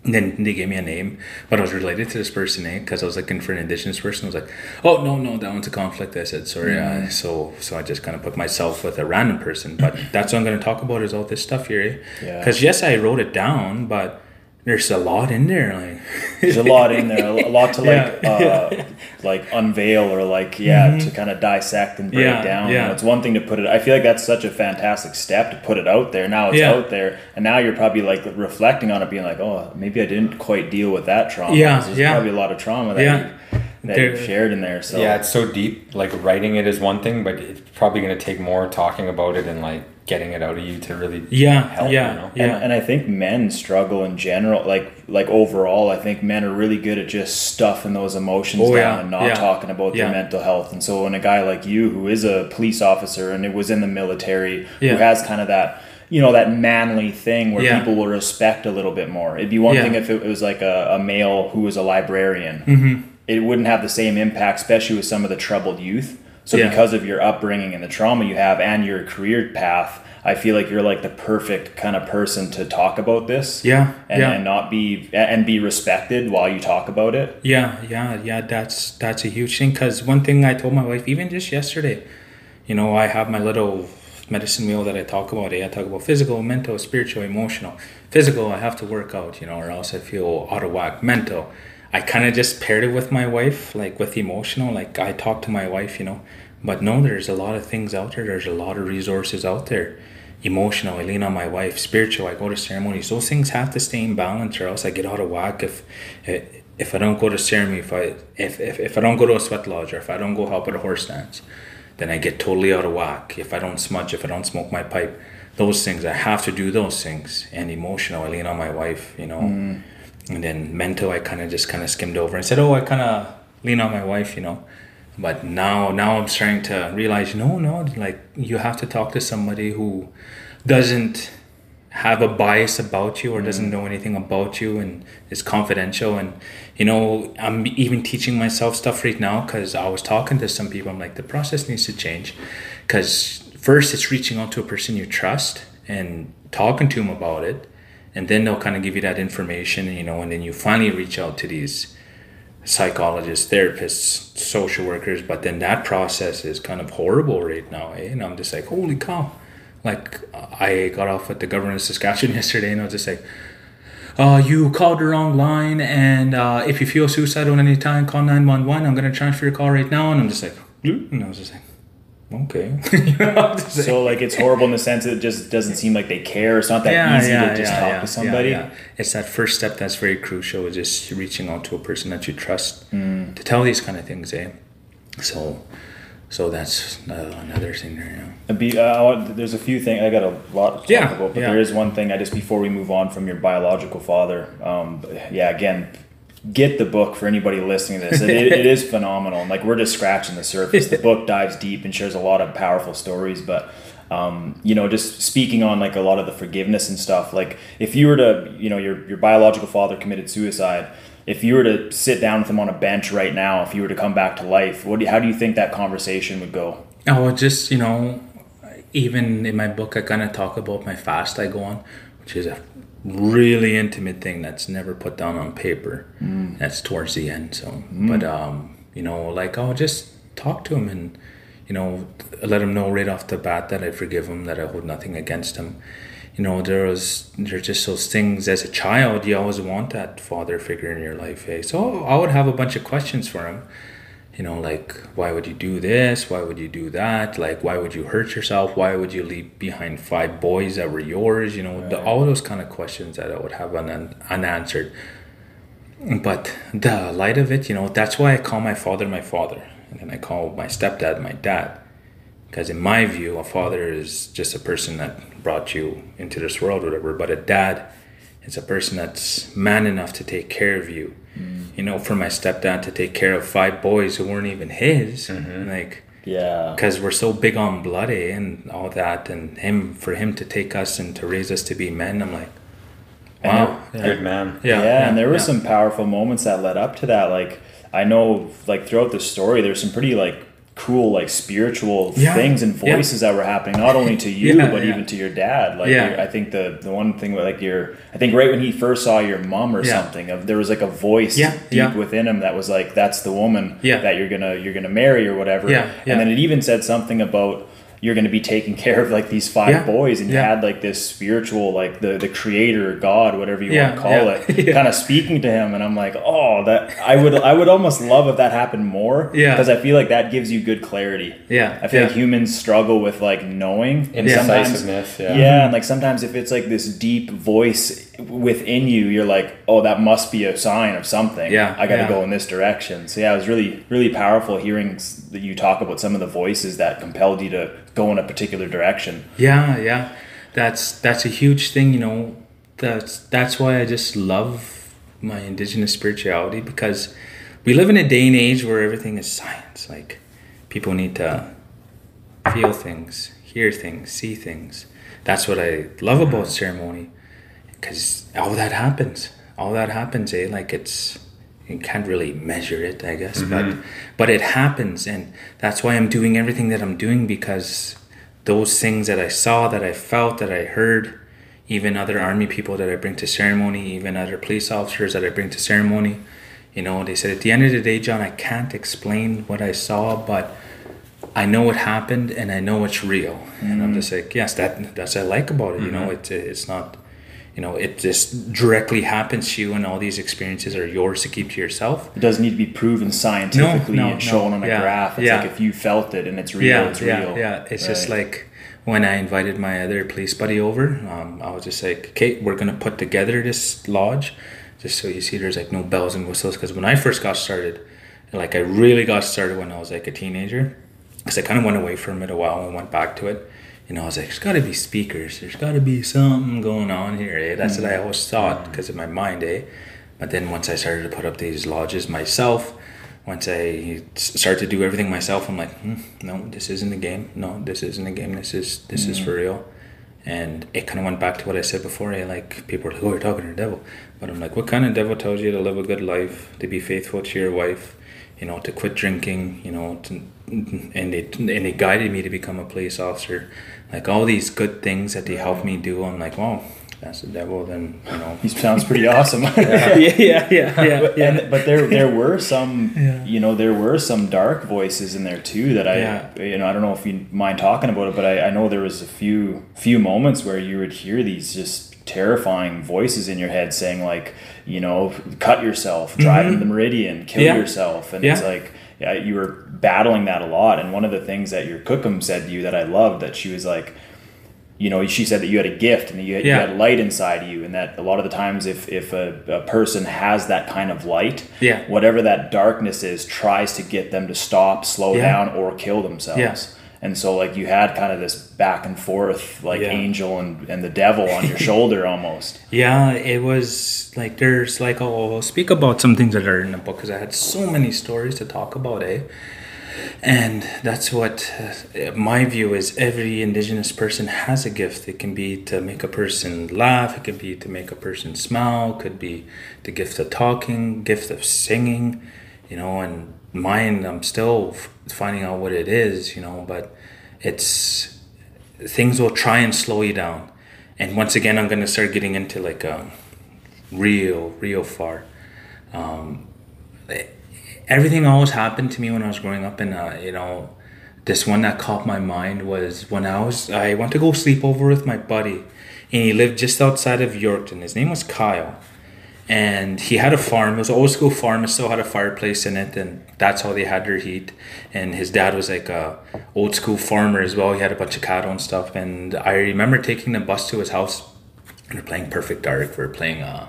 And then they gave me a name, but I was related to this person, eh? Because I was looking for an indigenous person. I was like, "Oh no, no, that one's a conflict." I said, "Sorry." Uh, so, so I just kind of put myself with a random person. But that's what I'm going to talk about is all this stuff here, eh? Yeah. Because yes, I wrote it down, but there's a lot in there. Like, There's a lot in there, a lot to like Yeah. uh, like unveil or like yeah to kind of dissect and break Mm-hmm. Yeah, down. You yeah. know, it's one thing to put it. I feel like that's such a fantastic step to put it out there. Now it's Yeah. out there, and now you're probably like reflecting on it, being like, oh, maybe I didn't quite deal with that trauma. Yeah, There's yeah. probably a lot of trauma that Yeah. you that There- you've shared in there. So yeah, it's so deep. Like writing it is one thing, but it's probably going to take more talking about it and like getting it out of you to really yeah, help. yeah, you know? yeah. And, and I think men struggle in general, like like overall. I think men are really good at just stuffing those emotions Oh, down yeah, and not yeah, talking about yeah. their mental health. And so when a guy like you, who is a police officer and it was in the military, Yeah. who has kind of that you know that manly thing where Yeah. people will respect a little bit more. It'd be one Yeah. thing if it was like a, a male who was a librarian. Mm-hmm. It wouldn't have the same impact, especially with some of the troubled youth. So Yeah. because of your upbringing and the trauma you have and your career path, I feel like you're like the perfect kind of person to talk about this. Yeah, And, yeah. and not be and be respected while you talk about it. Yeah, yeah, yeah. That's that's a huge thing. Cause one thing I told my wife, even just yesterday, you know, I have my little medicine wheel that I talk about. eh? I talk about physical, mental, spiritual, emotional. Physical, I have to work out, you know, or else I feel out of whack. Mental, I kind of just paired it with my wife, like with emotional. Like I talk to my wife, you know. But no, there's a lot of things out there. There's a lot of resources out there. Emotional, I lean on my wife. Spiritual, I go to ceremonies. Those things have to stay in balance, or else I get out of whack. If eh, if I don't go to ceremony, if I if, if, if I don't go to a sweat lodge, or if I don't go help at a horse dance, then I get totally out of whack. If I don't smudge, if I don't smoke my pipe, those things I have to do those things. And emotional, I lean on my wife, you know. Mm. And then mental, I kind of just kind of skimmed over and said, oh, I kind of lean on my wife, you know. But now, now I'm starting to realize, no, no, like you have to talk to somebody who doesn't have a bias about you or mm-hmm. doesn't know anything about you and is confidential. And you know i'm even teaching myself stuff right now because i was talking to some people i'm like the process needs to change. Because first it's reaching out to a person you trust and talking to them about it and then they'll kind of give you that information you know and then you finally reach out to these psychologists therapists social workers but then that process is kind of horrible right now eh? and i'm just like holy cow like I got off at the government of Saskatchewan yesterday, and I was just like, uh, "You called the wrong line, and uh, if you feel suicidal at any time, call nine one one. I'm gonna transfer your call right now." And I'm just like, and I was just like, "Okay." you know, I'm just like- So like it's horrible in the sense that it just doesn't seem like they care. It's not that easy to just talk to somebody. yeah. It's that first step that's very crucial. Is just reaching out to a person that you trust to tell these kind of things, eh? So, so that's uh, another thing there. Yeah. Be, uh, I want- there's a few things I got a lot to talk Yeah, about, but yeah. there is one thing I just before we move on from your biological father. Um, yeah, again, get the book for anybody listening to this. It, it is phenomenal. Like we're just scratching the surface. The book dives deep and shares a lot of powerful stories, but. Um, you know, just speaking on like a lot of the forgiveness and stuff. Like, if you were to, you know, your your biological father committed suicide, if you were to sit down with him on a bench right now, if you were to come back to life, what do how do you think that conversation would go? Oh, just you know, even in my book, I kind of talk about my fast I go on, which is a really intimate thing that's never put down on paper. Mm. That's towards the end. So, mm. but um, you know, like I'll just talk to him and you know let him know right off the bat that I forgive him, that I hold nothing against him. You know, there was there's just those things as a child you always want that father figure in your life. Eh? So I would have a bunch of questions for him you know like why would you do this? Why would you do that? Like why would you hurt yourself? Why would you leave behind five boys that were yours? You know right. the, all those kind of questions that i would have un, unanswered. But the light of it you know that's why i call my father my father and then i call my stepdad my dad. Because in my view a father is just a person that brought you into this world whatever but a dad is a person that's man enough to take care of you mm. you know, for my stepdad to take care of five boys who weren't even his, mm-hmm. like, yeah, because we're so big on bloody and all that, and him for him to take us and to raise us to be men, I'm like, wow, yeah. good man. Yeah, yeah, yeah and there were some powerful moments that led up to that. Like, I know, like throughout the story, there's some pretty like cool like spiritual yeah. things and voices yeah. that were happening not only to you yeah, but even to your dad. Like i think the the one thing like your i think right when he first saw your mom or something of there was like a voice deep within him that was like that's the woman that you're gonna you're gonna marry or whatever. And then it even said something about you're going to be taking care of like these five yeah. boys and you yeah. had like this spiritual like the the creator god whatever you yeah. want to call it kind of speaking to him and i'm like oh that i would i would almost love if that happened more yeah because i feel like that gives you good clarity yeah i feel like humans struggle with like knowing and sometimes yeah. yeah and like sometimes if it's like this deep voice within you you're like oh that must be a sign of something yeah i gotta go in this direction so yeah it was really really powerful hearing that you talk about some of the voices that compelled you to go in a particular direction. Yeah, yeah, that's that's a huge thing. You know, that's that's why I just love my indigenous spirituality because we live in a day and age where everything is science. Like people need to feel things, hear things, see things. That's what I love about ceremony because all that happens. All that happens, eh? Like it's you can't really measure it, I guess, mm-hmm. but but it happens, and that's why I'm doing everything that I'm doing because those things that I saw, that I felt, that I heard, even other army people that I bring to ceremony, even other police officers that I bring to ceremony, you know, they said at the end of the day, John, I can't explain what I saw, but I know what happened and I know it's real. Mm-hmm. And I'm mm-hmm. just like, yes, that that's what I like about it. Mm-hmm. You know, mm-hmm. it's it's not you know it just directly happens to you and all these experiences are yours to keep to yourself it doesn't need to be proven scientifically no, no, and shown no. on a yeah. graph it's yeah. like if you felt it and it's real yeah, it's yeah, real yeah it's right. just like when i invited my other police buddy over um, i was just like okay we're gonna put together this lodge just so you see there's like no bells and whistles because when i first got started like i really got started when i was like a teenager because i kind of went away from it a while and went back to it you know, I was like, there's got to be speakers. There's got to be something going on here. Eh? That's mm-hmm. what I mm. always thought because of my mind, eh? But then once I started to put up these lodges myself, once I start to do everything myself, I'm like, hmm, no, this isn't a game. No, this isn't a game. This is this mm-hmm. is for real. And it kind of went back to what I said before. Eh? Like people were like, oh, you're talking to the devil. But I'm like, what kind of devil tells you to live a good life, to be faithful to your wife, you know, to quit drinking, you know, to, and they and they guided me to become a police officer like all these good things that they help me do. I'm like, well, that's the devil. Then you know, he sounds pretty awesome. yeah, yeah, yeah, yeah. But, yeah. And, but there, there were some, yeah. you know, there were some dark voices in there too. That I, yeah. you know, I don't know if you mind talking about it, but I, I know there was a few, few moments where you would hear these just terrifying voices in your head saying like, you know, cut yourself, drive mm-hmm. the meridian, kill yourself, and it's like yeah, you were battling that a lot. And one of the things that your kokum said to you that I loved that she was like, you know, she said that you had a gift and you had, yeah. you had light inside you, and that a lot of the times, if if a, a, person has that kind of light, yeah, whatever that darkness is, tries to get them to stop, slow yeah. down, or kill themselves. Yeah. And so, like, you had kind of this back and forth, like angel and, and the devil on your shoulder almost. Yeah, it was like there's like I'll speak about some things that are in the book because I had so many stories to talk about, eh? And that's what uh, my view is every indigenous person has a gift. It can be to make a person laugh it could be to make a person smile could be the gift of talking gift of singing you know and mine i'm still f- finding out what it is you know but it's things will try and slow you down. And once again i'm going to start getting into like um, real real far. Um, everything always happened to me when I was growing up, and uh, you know, this one that caught my mind was when I was I went to go sleep over with my buddy, and he lived just outside of Yorkton. His name was Kyle, and he had a farm. It was an old school farm. It still had a fireplace in it, and that's how they had their heat. And his dad was like a old school farmer as well. He had a bunch of cattle and stuff. And I remember taking the bus to his house, and we're playing Perfect Dark. We're playing uh,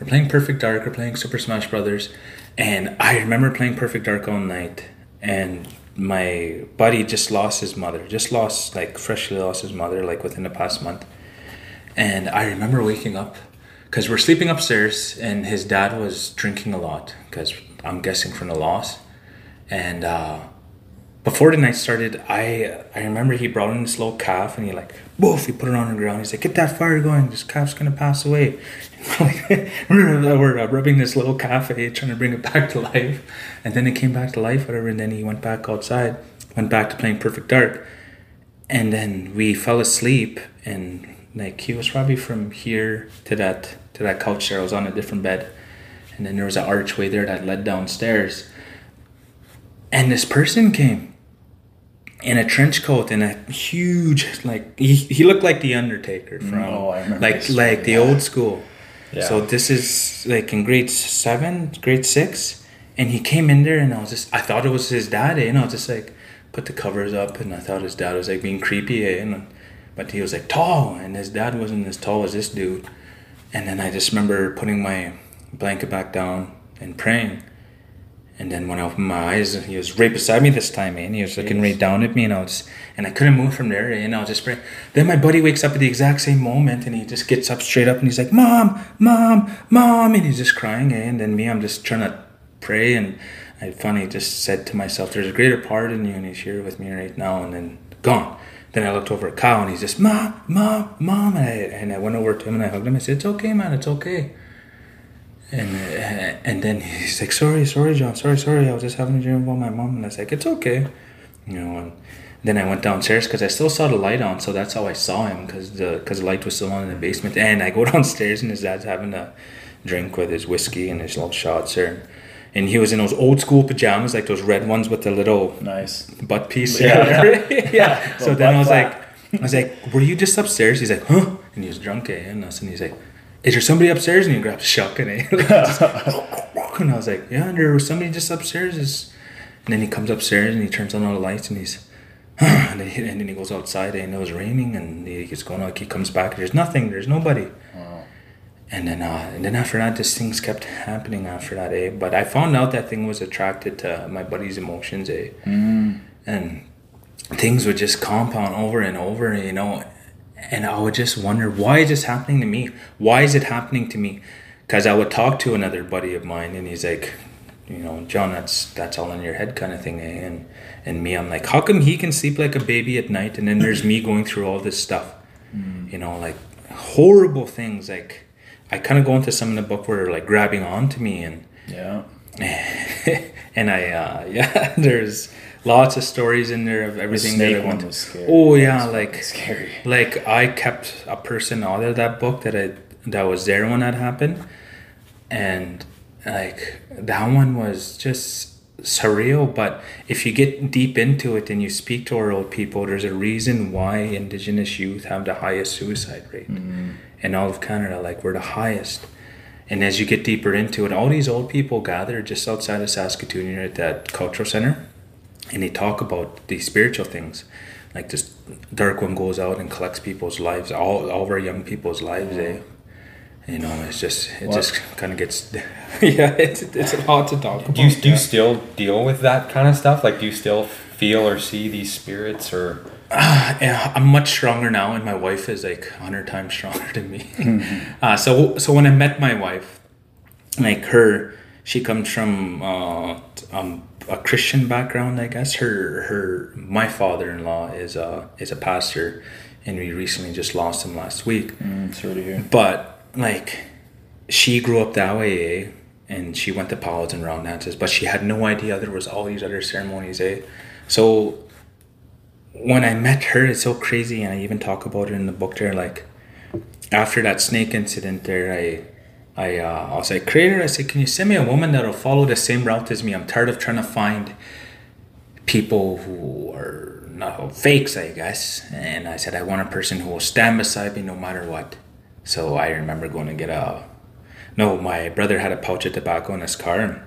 we're playing Perfect Dark. We're playing Super Smash Brothers and I remember playing Perfect Dark all night, and my buddy just lost his mother, just lost, like, freshly lost his mother, like, within the past month. And I remember waking up because we're sleeping upstairs, and his dad was drinking a lot because I'm guessing from the loss. And uh, before the night started, I I remember he brought in this little calf and he like, woof, he put it on the ground. He's like, get that fire going. This calf's gonna pass away. we're uh, rubbing this little calf, eh, trying to bring it back to life. And then it came back to life, whatever. And then he went back outside, went back to playing Perfect Dark. And then we fell asleep and like he was probably from here to that to that couch there. I was on a different bed. And then there was an archway there that led downstairs. And this person came in a trench coat and a huge like he, he looked like the Undertaker from Oh, I remember like like the Yeah. old school. So this is like in grade seven, grade six, and he came in there and I was just I thought it was his dad, and I was just like put the covers up and I thought his dad was like being creepy, eh? and but he was like tall and his dad wasn't as tall as this dude. And then I just remember putting my blanket back down and praying. And then when I opened my eyes, he was right beside me this time, man. He was looking right down at me, and I was, and I couldn't move from there, and I was just praying. Then my buddy wakes up at the exact same moment, and he just gets up straight up, and he's like, "Mom, mom, mom," and he's just crying, eh? and then me, I'm just trying to pray, and I finally just said to myself, "There's a greater part in you, and he's here with me right now," and then gone. Then I looked over at Kyle, and he's just, "Mom, mom, mom," and I, and I went over to him and I hugged him. I said, "It's okay, man. It's okay." And uh, and then he's like, sorry, sorry, John, sorry, sorry. I was just having a dream about my mom, and I was like, it's okay, you know. And then I went downstairs because I still saw the light on, so that's how I saw him because the because the light was still on in the basement. And I go downstairs, and his dad's having a drink with his whiskey and his little shots there. And he was in those old school pajamas, like those red ones with the little Nice. butt piece. Yeah. yeah. So then I was flap. like, I was like, were you just upstairs? He's like, huh? And he was drunk, eh? And us, and he's like, is there somebody upstairs? And he grabs a shotgun, eh? and I was like, yeah, there was somebody just upstairs. Is and then he comes upstairs and he turns on all the lights and he's, and then he, and then he goes outside and it was raining and he gets going like he comes back. There's nothing. There's nobody. And then, uh, and then after that, just things kept happening after that, eh? But I found out that thing was attracted to my buddy's emotions, eh? Mm. And things would just compound over and over, you know. And I would just wonder, why is this happening to me? Why is it happening to me? Because I would talk to another buddy of mine, and he's like, you know, John, that's that's all in your head, kind of thing, eh? And and me, I'm like, how come he can sleep like a baby at night, and then there's me going through all this stuff, you know, like horrible things, like. I kind of go into some in the book where they're like grabbing onto me and Yeah. and I uh, yeah there's lots of stories in there of everything that I snake one went was scary. oh yeah like scary. like I kept a person out of that book that I that was there when that happened and like that one was just surreal but if you get deep into it and you speak to our old people there's a reason why indigenous youth have the highest suicide rate mm-hmm. in all of canada like we're the highest and as you get deeper into it all these old people gathered just outside of saskatoon here at that cultural center and they talk about these spiritual things like this dark one goes out and collects people's lives all, all of our young people's lives eh? you know it's just it What? just kind of gets yeah it's, it's lot to talk about Do you, do you still deal with that kind of stuff? Like, do you still feel or see these spirits or? Yeah, I'm much stronger now, and my wife is like hundred times stronger than me. uh, so, so when I met my wife, like her, she comes from uh, um, a Christian background, I guess. Her her my father in law is a is a pastor, and we recently just lost him last week. Mm, sorry to hear. But like, she grew up that way, eh? and she went to powwows and round dances, but she had no idea there was all these other ceremonies, eh? So when I met her, it's so crazy, and I even talk about it in the book there. Like after that snake incident there, I I uh, I was like, creator, I said, can you send me a woman that'll follow the same route as me? I'm tired of trying to find people who are not fakes, I guess. And I said, I want a person who will stand beside me no matter what. So I remember going to get a. No, my brother had a pouch of tobacco in his car,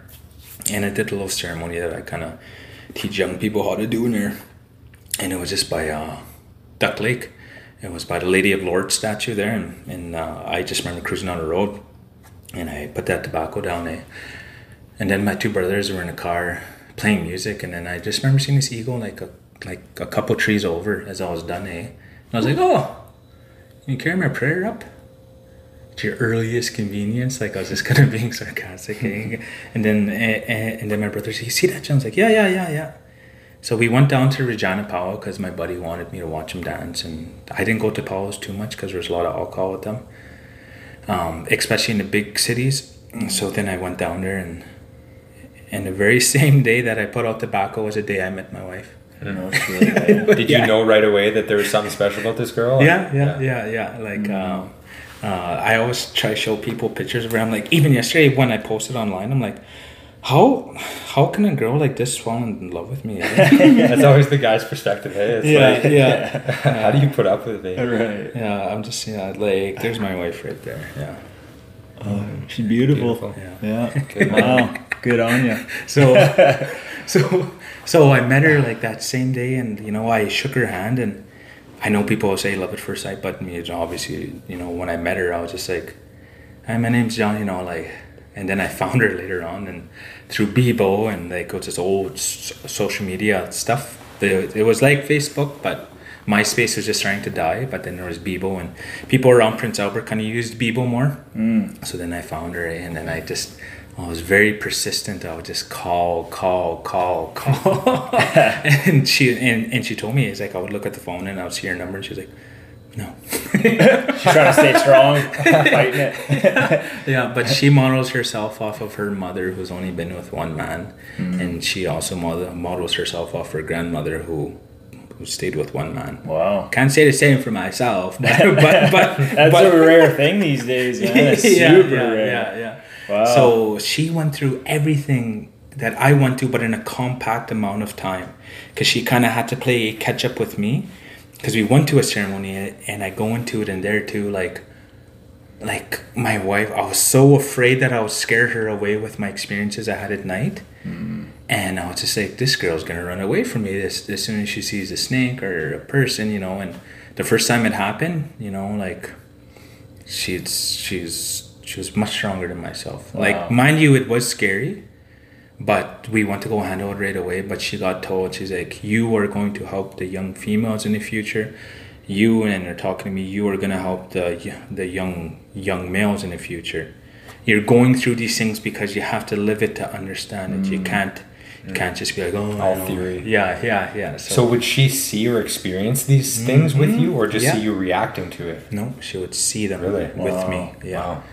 and I did a little ceremony that I kind of teach young people how to do in there. And it was just by uh, Duck Lake. It was by the Lady of Lourdes statue there, and, and uh, I just remember cruising on the road and I put that tobacco down there. And then my two brothers were in a car playing music, and then I just remember seeing this eagle like a like a couple trees over as I was done, eh? And I was like, oh, can you carry my prayer up? To your earliest convenience, like I was just kind of being sarcastic, eh? and then and, and then my brother said, "You see that?" John was like, "Yeah, yeah, yeah, yeah." So we went down to Regina powwow because my buddy wanted me to watch him dance, and I didn't go to powwows too much because there's a lot of alcohol with them um, especially in the big cities. So then I went down there, and and the very same day that I put out tobacco was the day I met my wife. No, sure. Did you know right away that there was something special about this girl? Yeah, yeah, yeah, yeah. Like, mm-hmm. um, uh, I always try to show people pictures of her. I'm like, even yesterday when I posted online, I'm like, how how can a girl like this fall in love with me? Eh? That's always the guy's perspective. Hey, it's yeah, like, yeah. how do you put up with it? Right. Yeah, I'm just yeah, like there's my wife right there. Yeah. Oh, she's beautiful. Beautiful. Yeah. Yeah. Good. Wow. Good on you. So, so, so I met her like that same day, and you know, I shook her hand, and I know people will say love at first sight, but me, it's obviously, you know, when I met her, I was just like, "Hi, my name's John," you know, like, and then I found her later on, and through Bebo and like it's this old s- social media stuff. The, it was like Facebook, but MySpace was just starting to die. But then there was Bebo, and people around Prince Albert kind of used Bebo more. Mm. So then I found her, and then I just I was very persistent. I would just call, call, call, call, and she and, and she told me it's like I would look at the phone and I would see her number, and she was like, "No." She's trying to stay strong, fighting it. yeah, but she models herself off of her mother, who's only been with one man, Mm. and she also model, models herself off her grandmother, who who stayed with one man. Wow. Can't say the same for myself, but but, but That's but, a rare thing these days, man. It's yeah, super yeah, rare. Yeah, yeah. Wow. So she went through everything that I went through, but in a compact amount of time, because she kind of had to play catch up with me, because we went to a ceremony and I go into it and there too, like, like my wife, I was so afraid that I would scare her away with my experiences I had at night. Mm. And I was just like, this girl's gonna run away from me as, as soon as she sees a snake or a person, you know. And the first time it happened, you know, like she's she's she was much stronger than myself. Wow. Like mind you, it was scary, but we want to go handle it right away. But she got told she's like, you are going to help the young females in the future. You and they're talking to me. You are gonna help the the young young males in the future. You're going through these things because you have to live it to understand it. You mm. can't you can't just be like oh All know." theory. Yeah, yeah, yeah. So would she see or experience these things with mm-hmm. you, or just Yeah. see you reacting to it? no, she would see them Really? with Wow. me. Yeah. Wow.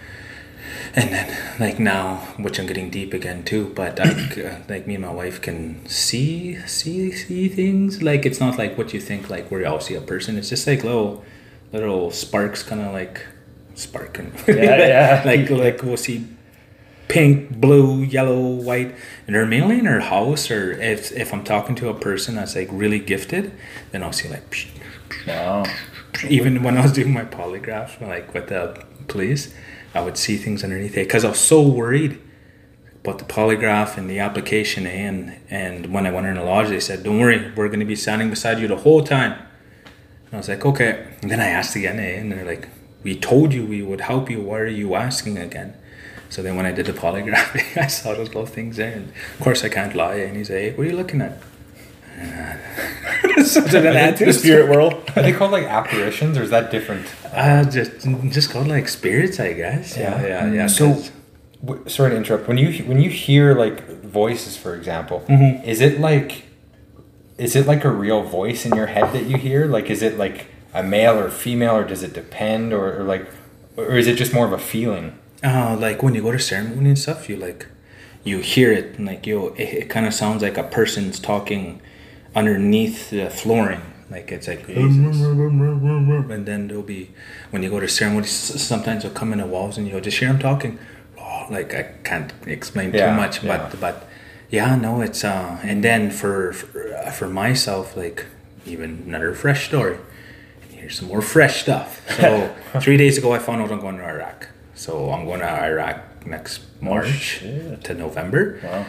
And then, like now, which I'm getting deep again too, but like, uh, like me and my wife can see, see, see things. Like it's not like what you think. Like where you all see a person. It's just like little, little sparks, kind of like sparking. Yeah, yeah. like like we'll see pink, blue, yellow, white, and they're mainly in her house. Or if if I'm talking to a person that's like really gifted, then I'll see like. Wow. even when I was doing my polygraph, like with the police, I would see things underneath it because I was so worried about the polygraph and the application. And and when I went in the lodge, they said, "Don't worry, we're going to be standing beside you the whole time." And I was like, "Okay." And then I asked again, eh, and they're like, "We told you we would help you. Why are you asking again?" So then when I did the polygraph, I saw those little things there, and of course I can't lie. And he's like, "Hey, what are you looking at?" So then I had to The spirit world. Are they called like apparitions, or is that different? Uh, just just called like spirits, I guess. Yeah, Yeah. yeah, yeah. So- w- sorry to interrupt. When you when you hear like voices, for example, Mm-hmm. is it like is it like a real voice in your head that you hear? Like, is it like a male or female, or does it depend, or, or like, or is it just more of a feeling? uh, like when you go to ceremony and stuff, you like, you hear it, and like you, it, it kind of sounds like a person's talking underneath the flooring. Like it's like, and then there'll be when you go to ceremonies, sometimes they'll come in the walls and you'll just hear them talking. Oh, like I can't explain Yeah, too much, yeah. but but yeah, no, it's uh, and then for for, uh, for myself, like even another fresh story. Here's some more fresh stuff. So three days ago, I found out I'm going to Iraq. So I'm going to Iraq next March to November. Wow.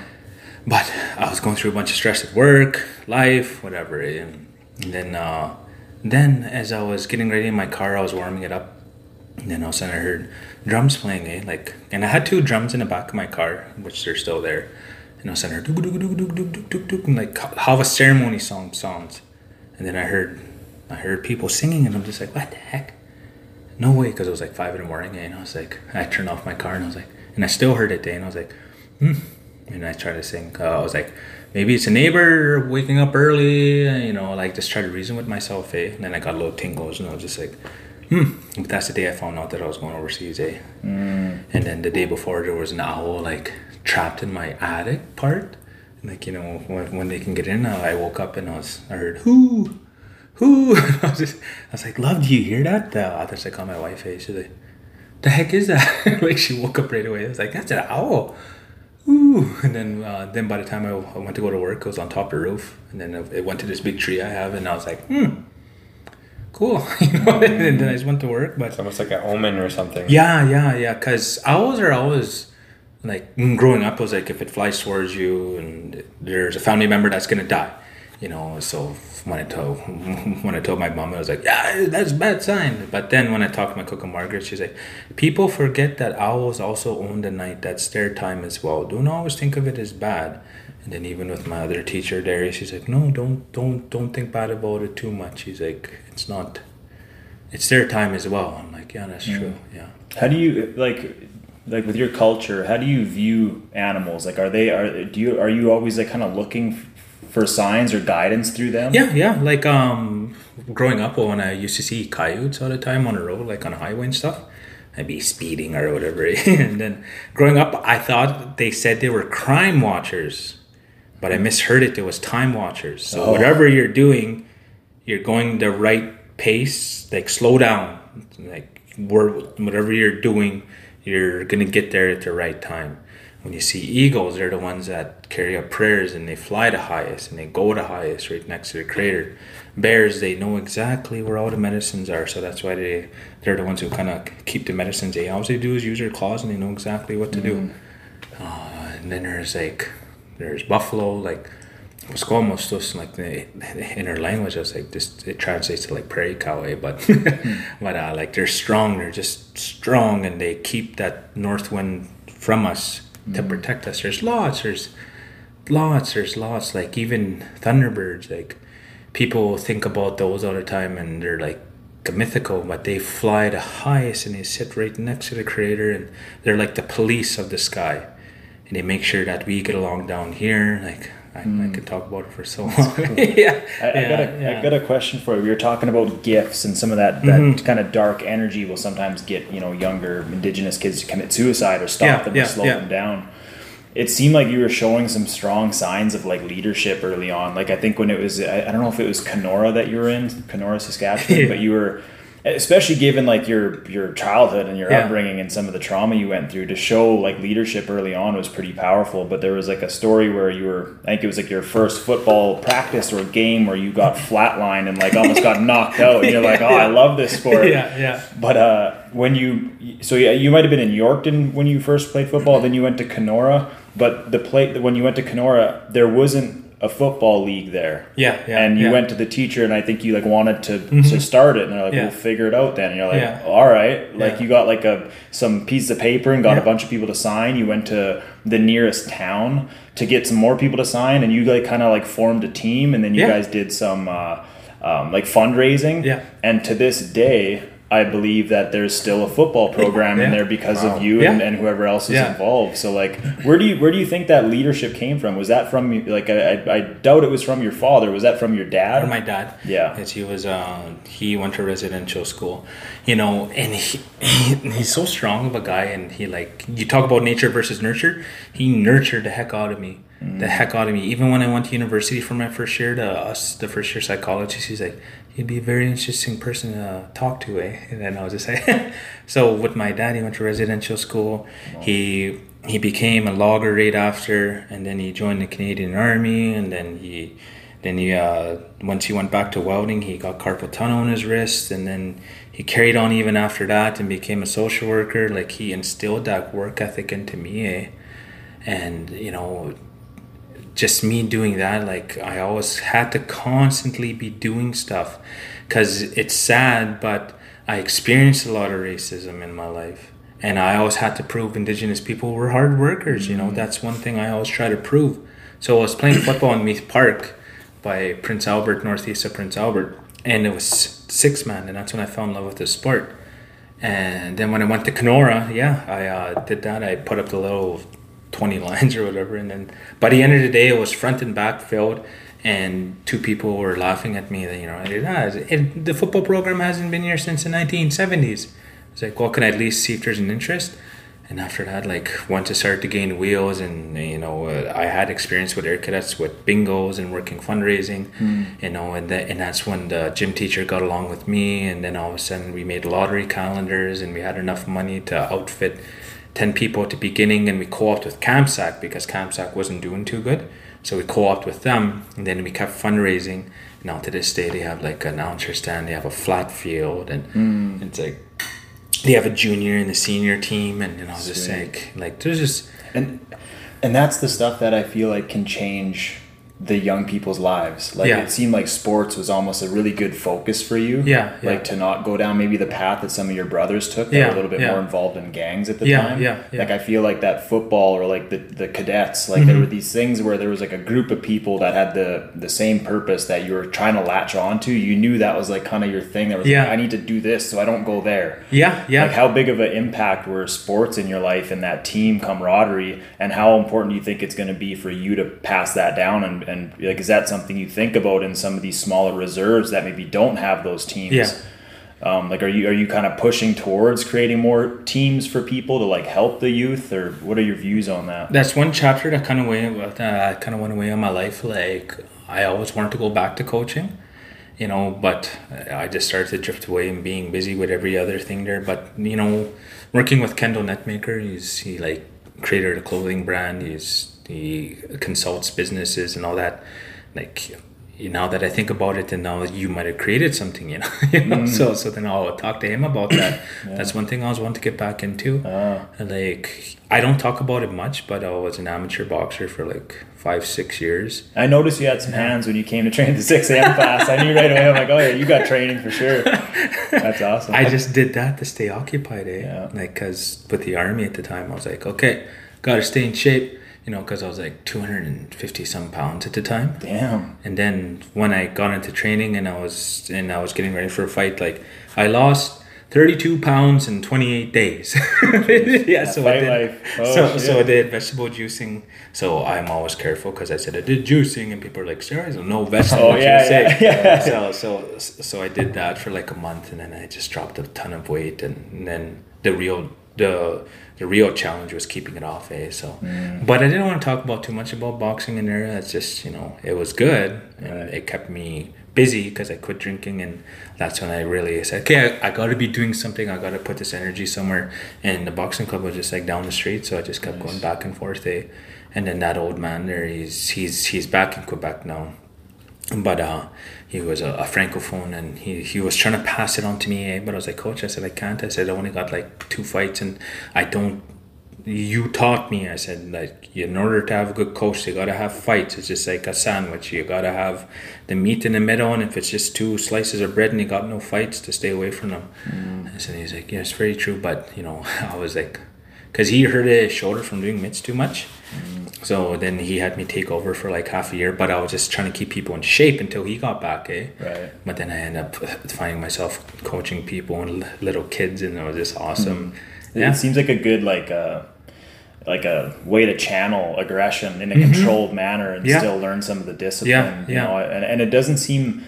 But I was going through a bunch of stress at work, life, whatever. Eh, and then, uh, then as I was getting ready in my car, I was warming it up. And then all of a sudden, I heard drums playing. Eh? Like, and I had two drums in the back of my car, which they're still there. And all of a sudden, I heard doo doo doo doo doo doo doo and like how a ceremony song sounds. And then I heard, I heard people singing, and I'm just like, what the heck? No way, because it was like five in the morning, eh? and I was like, I turned off my car, and I was like, and I still heard it, eh? and I was like, hmm and I tried to think. Uh, I was like, maybe it's a neighbor waking up early, you know, like just try to reason with myself, eh? And then I got a little tingles, and I was just like, hmm. But that's the day I found out that I was going overseas, eh? And then the day before, there was an owl like trapped in my attic part. Like you know, when, when they can get in, uh, I woke up and I was I heard whoo, whoo. I was just I was like, love, do you hear that? The others I called my wife. eh, She's like, the heck is that? like she woke up right away. I was like, that's an owl. Ooh. And then uh, then by the time I, I went to go to work, it was on top of the roof, and then it went to this big tree I have, and I was like, hmm, cool. you know, and then I just went to work, but It's almost like an omen or something. yeah, yeah, yeah. Because owls are always like growing up. I was like, if it flies towards you and there's a family member that's gonna die, you know. So when I told when I told my mom, I was like, yeah, that's a bad sign. But then when I talked to my kokum Margaret, she's like, people forget that owls also own the night. That's their time as well. Don't always think of it as bad. And then even with my other teacher, Darius, she's like, no, don't don't don't think bad about it too much. She's like, it's not. It's their time as well. I'm like, yeah, that's mm. true. Yeah. How do you like like with your culture? How do you view animals? Like, are they are do you are you always like kind of looking for signs or guidance through them? Yeah, yeah. Like um, growing up, when I used to see coyotes all the time on the road, like on the highway and stuff, I'd be speeding or whatever. and then growing up, I thought they said they were crime watchers, but I misheard it. It was time watchers. So Oh. whatever you're doing, you're going the right pace. Like slow down. Like whatever you're doing, you're gonna get there at the right time. When you see eagles, they're the ones that carry up prayers and they fly the highest and they go the highest right next to the creator. Bears, they know exactly where all the medicines are, so that's why they they're the ones who kind of keep the medicines. They all they do is use their claws and they know exactly what to do. Uh, and then there's like there's buffalo, like Squamos, just like the, in her language, I was like this. It translates to like prairie cow, eh? but but uh, like they're strong. They're just strong, and they keep that north wind from us to protect us. There's lots. There's lots. There's lots. Like even thunderbirds. Like people think about those all the time, and they're like mythical, but they fly the highest, and they sit right next to the creator and they're like the police of the sky, and they make sure that we get along down here. Like I, I hmm. could talk about it for so long. yeah, I, I yeah, got a, yeah. I got a question for you. We were talking about gifts and some of that, that mm-hmm. kind of dark energy will sometimes get you know younger indigenous kids to commit suicide or stop Yeah, them or slow them down. It seemed like you were showing some strong signs of like leadership early on. Like I think when it was, I, I don't know if it was Canora that you were in, Canora, Saskatchewan, Yeah. but you were, especially given like your your childhood and your Yeah. upbringing and some of the trauma you went through, to show like leadership early on was pretty powerful. But there was like a story where you were, I think it was like your first football practice or game where you got flatlined and like almost got knocked out, and you're like, oh, I love this sport. yeah, yeah. But uh, when you so yeah, you might have been in Yorkton when you first played football. Then you went to Canora. But the play when you went to Canora, there wasn't a football league there. Yeah, yeah, And you yeah. went to the teacher, and I think you like wanted to to start it, and they're like, Yeah. "We'll figure it out then." And you're like, Yeah. "All right." Like you got like a some piece of paper and got a bunch of people to sign. You went to the nearest town to get some more people to sign, and you like kind of like formed a team, and then you guys did some uh, um, like fundraising. Yeah. And to this day, I believe that there's still a football program in there because Wow. of you Yeah. and, and whoever else is Yeah. involved. So like, where do you where do you think that leadership came from? Was that from like I, I, doubt it was from your father. Was that from your dad? My dad. Yeah. Because he was, uh, he went to residential school, you know, and he, he he's so strong of a guy, and he like you talk about nature versus nurture. He nurtured the heck out of me, the heck out of me. Even when I went to university for my first year, to us, the first year psychologist, he's like, "You'd be a very interesting person to talk to, eh?" And then I was just like, so with my dad, he went to residential school. He he became a logger right after, and then he joined the Canadian Army, and then he then he uh, once he went back to welding, he got carpal tunnel in his wrist, and then he carried on even after that and became a social worker. Like he instilled that work ethic into me, eh? and you know, just me doing that, like I always had to constantly be doing stuff, because it's sad, but I experienced a lot of racism in my life. And I always had to prove Indigenous people were hard workers. You know, that's one thing I always try to prove. So I was playing football in Meath Park, by Prince Albert, northeast of Prince Albert, and it was six man, and that's when I fell in love with the sport. And then when I went to Canora, yeah, I uh, did that. I put up the little twenty lines or whatever, and then by the end of the day, it was front and back filled, and two people were laughing at me. That you know, ah, it, the football program hasn't been here since the nineteen seventies. It's like, well, can I at least see if there's an interest? And after that, like once I started to gain wheels, and you know, uh, I had experience with air cadets with bingos and working fundraising, you know, and that and that's when the gym teacher got along with me, and then all of a sudden we made lottery calendars, and we had enough money to outfit ten people at the beginning, and we co-opted with Kamsack because Kamsack wasn't doing too good, so we co-opted with them, and then we kept fundraising. Now to this day, they have like an announcer stand, they have a flat field, and hmm. it's like they have a junior and a senior team, and you know, just like like there's just and and that's the stuff that I feel like can change the young people's lives. Like Yeah. it seemed like sports was almost a really good focus for you. Yeah, yeah. Like to not go down maybe the path that some of your brothers took that Yeah, were a little bit more involved in gangs at the time. yeah, yeah. Like I feel like that football or like the, the cadets, like there Mm-hmm. were these things where there was like a group of people that had the the same purpose that you were trying to latch onto. You knew that was like kind of your thing that was Yeah. like, I need to do this so I don't go there. yeah, yeah. Like how big of an impact were sports in your life and that team camaraderie, and how important do you think it's going to be for you to pass that down? And, and like, is that something you think about in some of these smaller reserves that maybe don't have those teams? Yeah. Um, like, are you are you kind of pushing towards creating more teams for people to like help the youth, or what are your views on that? that's one chapter that kind of went uh, kind of went away in my life. Like I always wanted to go back to coaching, you know, but I just started to drift away and being busy with every other thing there. But you know, working with Kendal Netmaker, he's he like created a clothing brand. He's he consults businesses and all that. Like you now that I think about it, and now you might have created something, you know. you know? So so then I'll talk to him about that. That's one thing I was wanting to get back into. Ah. Like I don't talk about it much, but I was an amateur boxer for like five six years. I noticed you had some hands when you came to train the six a.m. class. I knew right away. I'm like, oh yeah, you got training for sure. That's awesome. I just did that to stay occupied, eh? Yeah. Like, cause with the army at the time, I was like, okay, gotta stay in shape, you know, cause I was like 250 some pounds at the time. Damn. And then when I got into training and I was and I was getting ready for a fight, like I lost 32 pounds in 28 days. yeah, so I did. Oh, so, so I did vegetable juicing. So I'm always careful because I said I did juicing, and people are like, "Steroids? No vegetable Oh, yeah, juicing." yeah, yeah. So so so I did that for like a month, and then I just dropped a ton of weight, and, and then the real the the real challenge was keeping it off. Eh? So, Mm. but I didn't want to talk about too much about boxing in there. It's just you know it was good, and Right. it kept me busy because I quit drinking, and that's when I really said, okay, I, I got to be doing something. I got to put this energy somewhere. And the boxing club was just like down the street, so I just kept going back and forth. Eh? And then that old man there, he's he's he's back in Quebec now, but uh, he was a, a francophone, and he he was trying to pass it on to me. Eh? But I was like, coach, I said I can't. I said I only got like two fights, and I don't you taught me. I said like in order to have a good coach, you gotta have fights. It's just like a sandwich. You gotta have the meat in the middle, and if it's just two slices of bread and you got no fights, to stay away from them. I said he's like, yeah, it's very true. But you know, I was like, because he hurt his shoulder from doing mitts too much, So then he had me take over for like half a year, but I was just trying to keep people in shape until he got back, eh? Right. But then I ended up finding myself coaching people and little kids, and it was just awesome. Yeah. It seems like a good like uh like a way to channel aggression in a controlled manner and Mm-hmm. Yeah. still learn some of the discipline. Yeah, You know, and, and it doesn't seem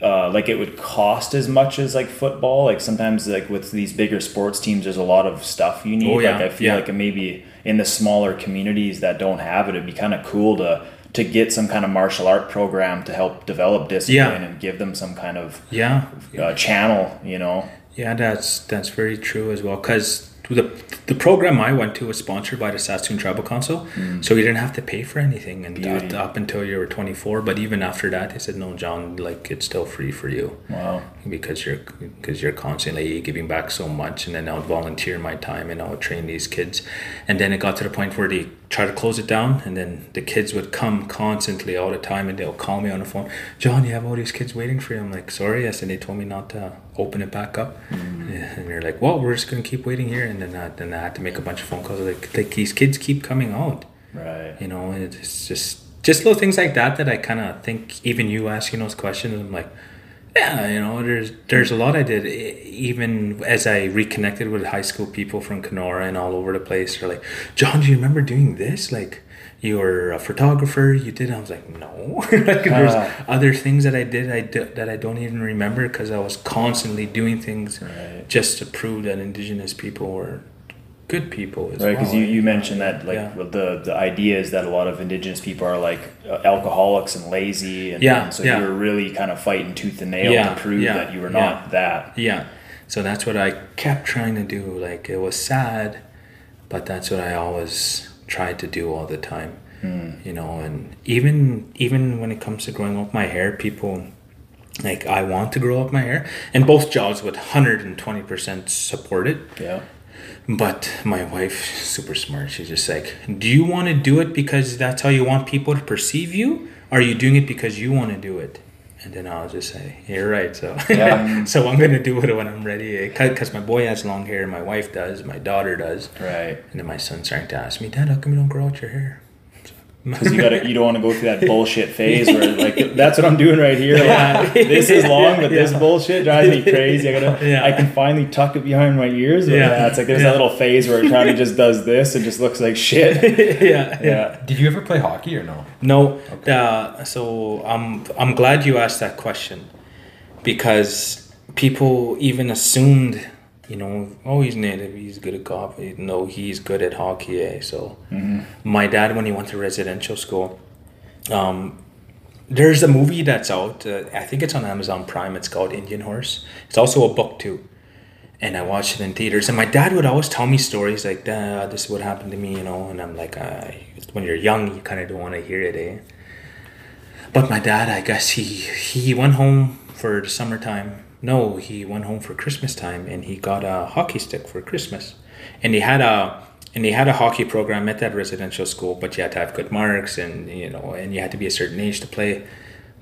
uh, like it would cost as much as like football. Like sometimes like with these bigger sports teams, there's a lot of stuff you need. Oh, yeah, Like I feel yeah. like maybe in the smaller communities that don't have it, it'd be kind of cool to to get some kind of martial art program to help develop discipline Yeah. and give them some kind of Yeah, uh, channel. You know. Yeah, that's that's very true as well. Because the the program I went to was sponsored by the Saskatoon Tribal Council, hmm. so you didn't have to pay for anything, and Beauty. up, until you were twenty four. But even after that, they said, "No, John, like it's still free for you." Wow. because you're because you're constantly giving back so much and then I would volunteer my time and I would train these kids and then it got to the point where they try to close it down and then the kids would come constantly all the time and they'll call me on the phone John you have all these kids waiting for you. I'm like sorry I said they told me not to open it back up. Mm-hmm. Yeah, and they're like well we're just gonna keep waiting here and then I, then I had to make a bunch of phone calls like like these kids keep coming out. Right. you know it's just just little things like that that i kind of think even you asking those questions i'm like yeah you know there's there's a lot i did even as i reconnected with high school people from Canora and all over the place they're like john do you remember doing this like you were a photographer you did i was like no like there's Ah. other things that i did i did that i don't even remember because i was constantly doing things Right. just to prove that indigenous people were good people as Right, because well. you, you mentioned that like Yeah. the the idea is that a lot of indigenous people are like uh, alcoholics and lazy, and, Yeah, and so yeah. you were really kind of fighting tooth and nail Yeah, to prove that you were not that. Yeah. So that's what I kept trying to do. Like it was sad, but that's what I always tried to do all the time. You know, and even even when it comes to growing up my hair, people like I want to grow up my hair, and both jobs would hundred and twenty percent support it. Yeah, But my wife, super smart, she's just like, "Do you want to do it because that's how you want people to perceive you? Or are you doing it because you want to do it?" And then I'll just say, "You're right." So, Yeah. so I'm gonna do it when I'm ready. Eh, because my boy has long hair, my wife does, my daughter does, right. and then my son's starting to ask me, "Dad, how come you don't grow out your hair?" Because you got to you don't want to go through that bullshit phase where like that's what I'm doing right here. Like, this is long, but this bullshit drives me crazy. I gotta, Yeah. I can finally tuck it behind my ears. Yeah. yeah, it's like there's Yeah. that little phase where it kind of just does this and just looks like shit. yeah, Yeah, Did you ever play hockey or no? No, uh, so I'm I'm glad you asked that question because people even assumed, you know, oh he's native, he's good at golf. No, he's good at hockey. Eh? So my dad, when he went to residential school, um, there's a movie that's out. Uh, I think it's on Amazon Prime. It's called Indian Horse. It's also a book too. And I watched it in theaters. And my dad would always tell me stories like, this is what happened to me, you know. And I'm like, uh, when you're young, you kind of don't want to hear it, eh? But my dad, I guess he he went home for the summertime. No, he went home for Christmas time, and he got a hockey stick for Christmas. And he had a and he had a hockey program at that residential school, but you had to have good marks, and you know, and you had to be a certain age to play.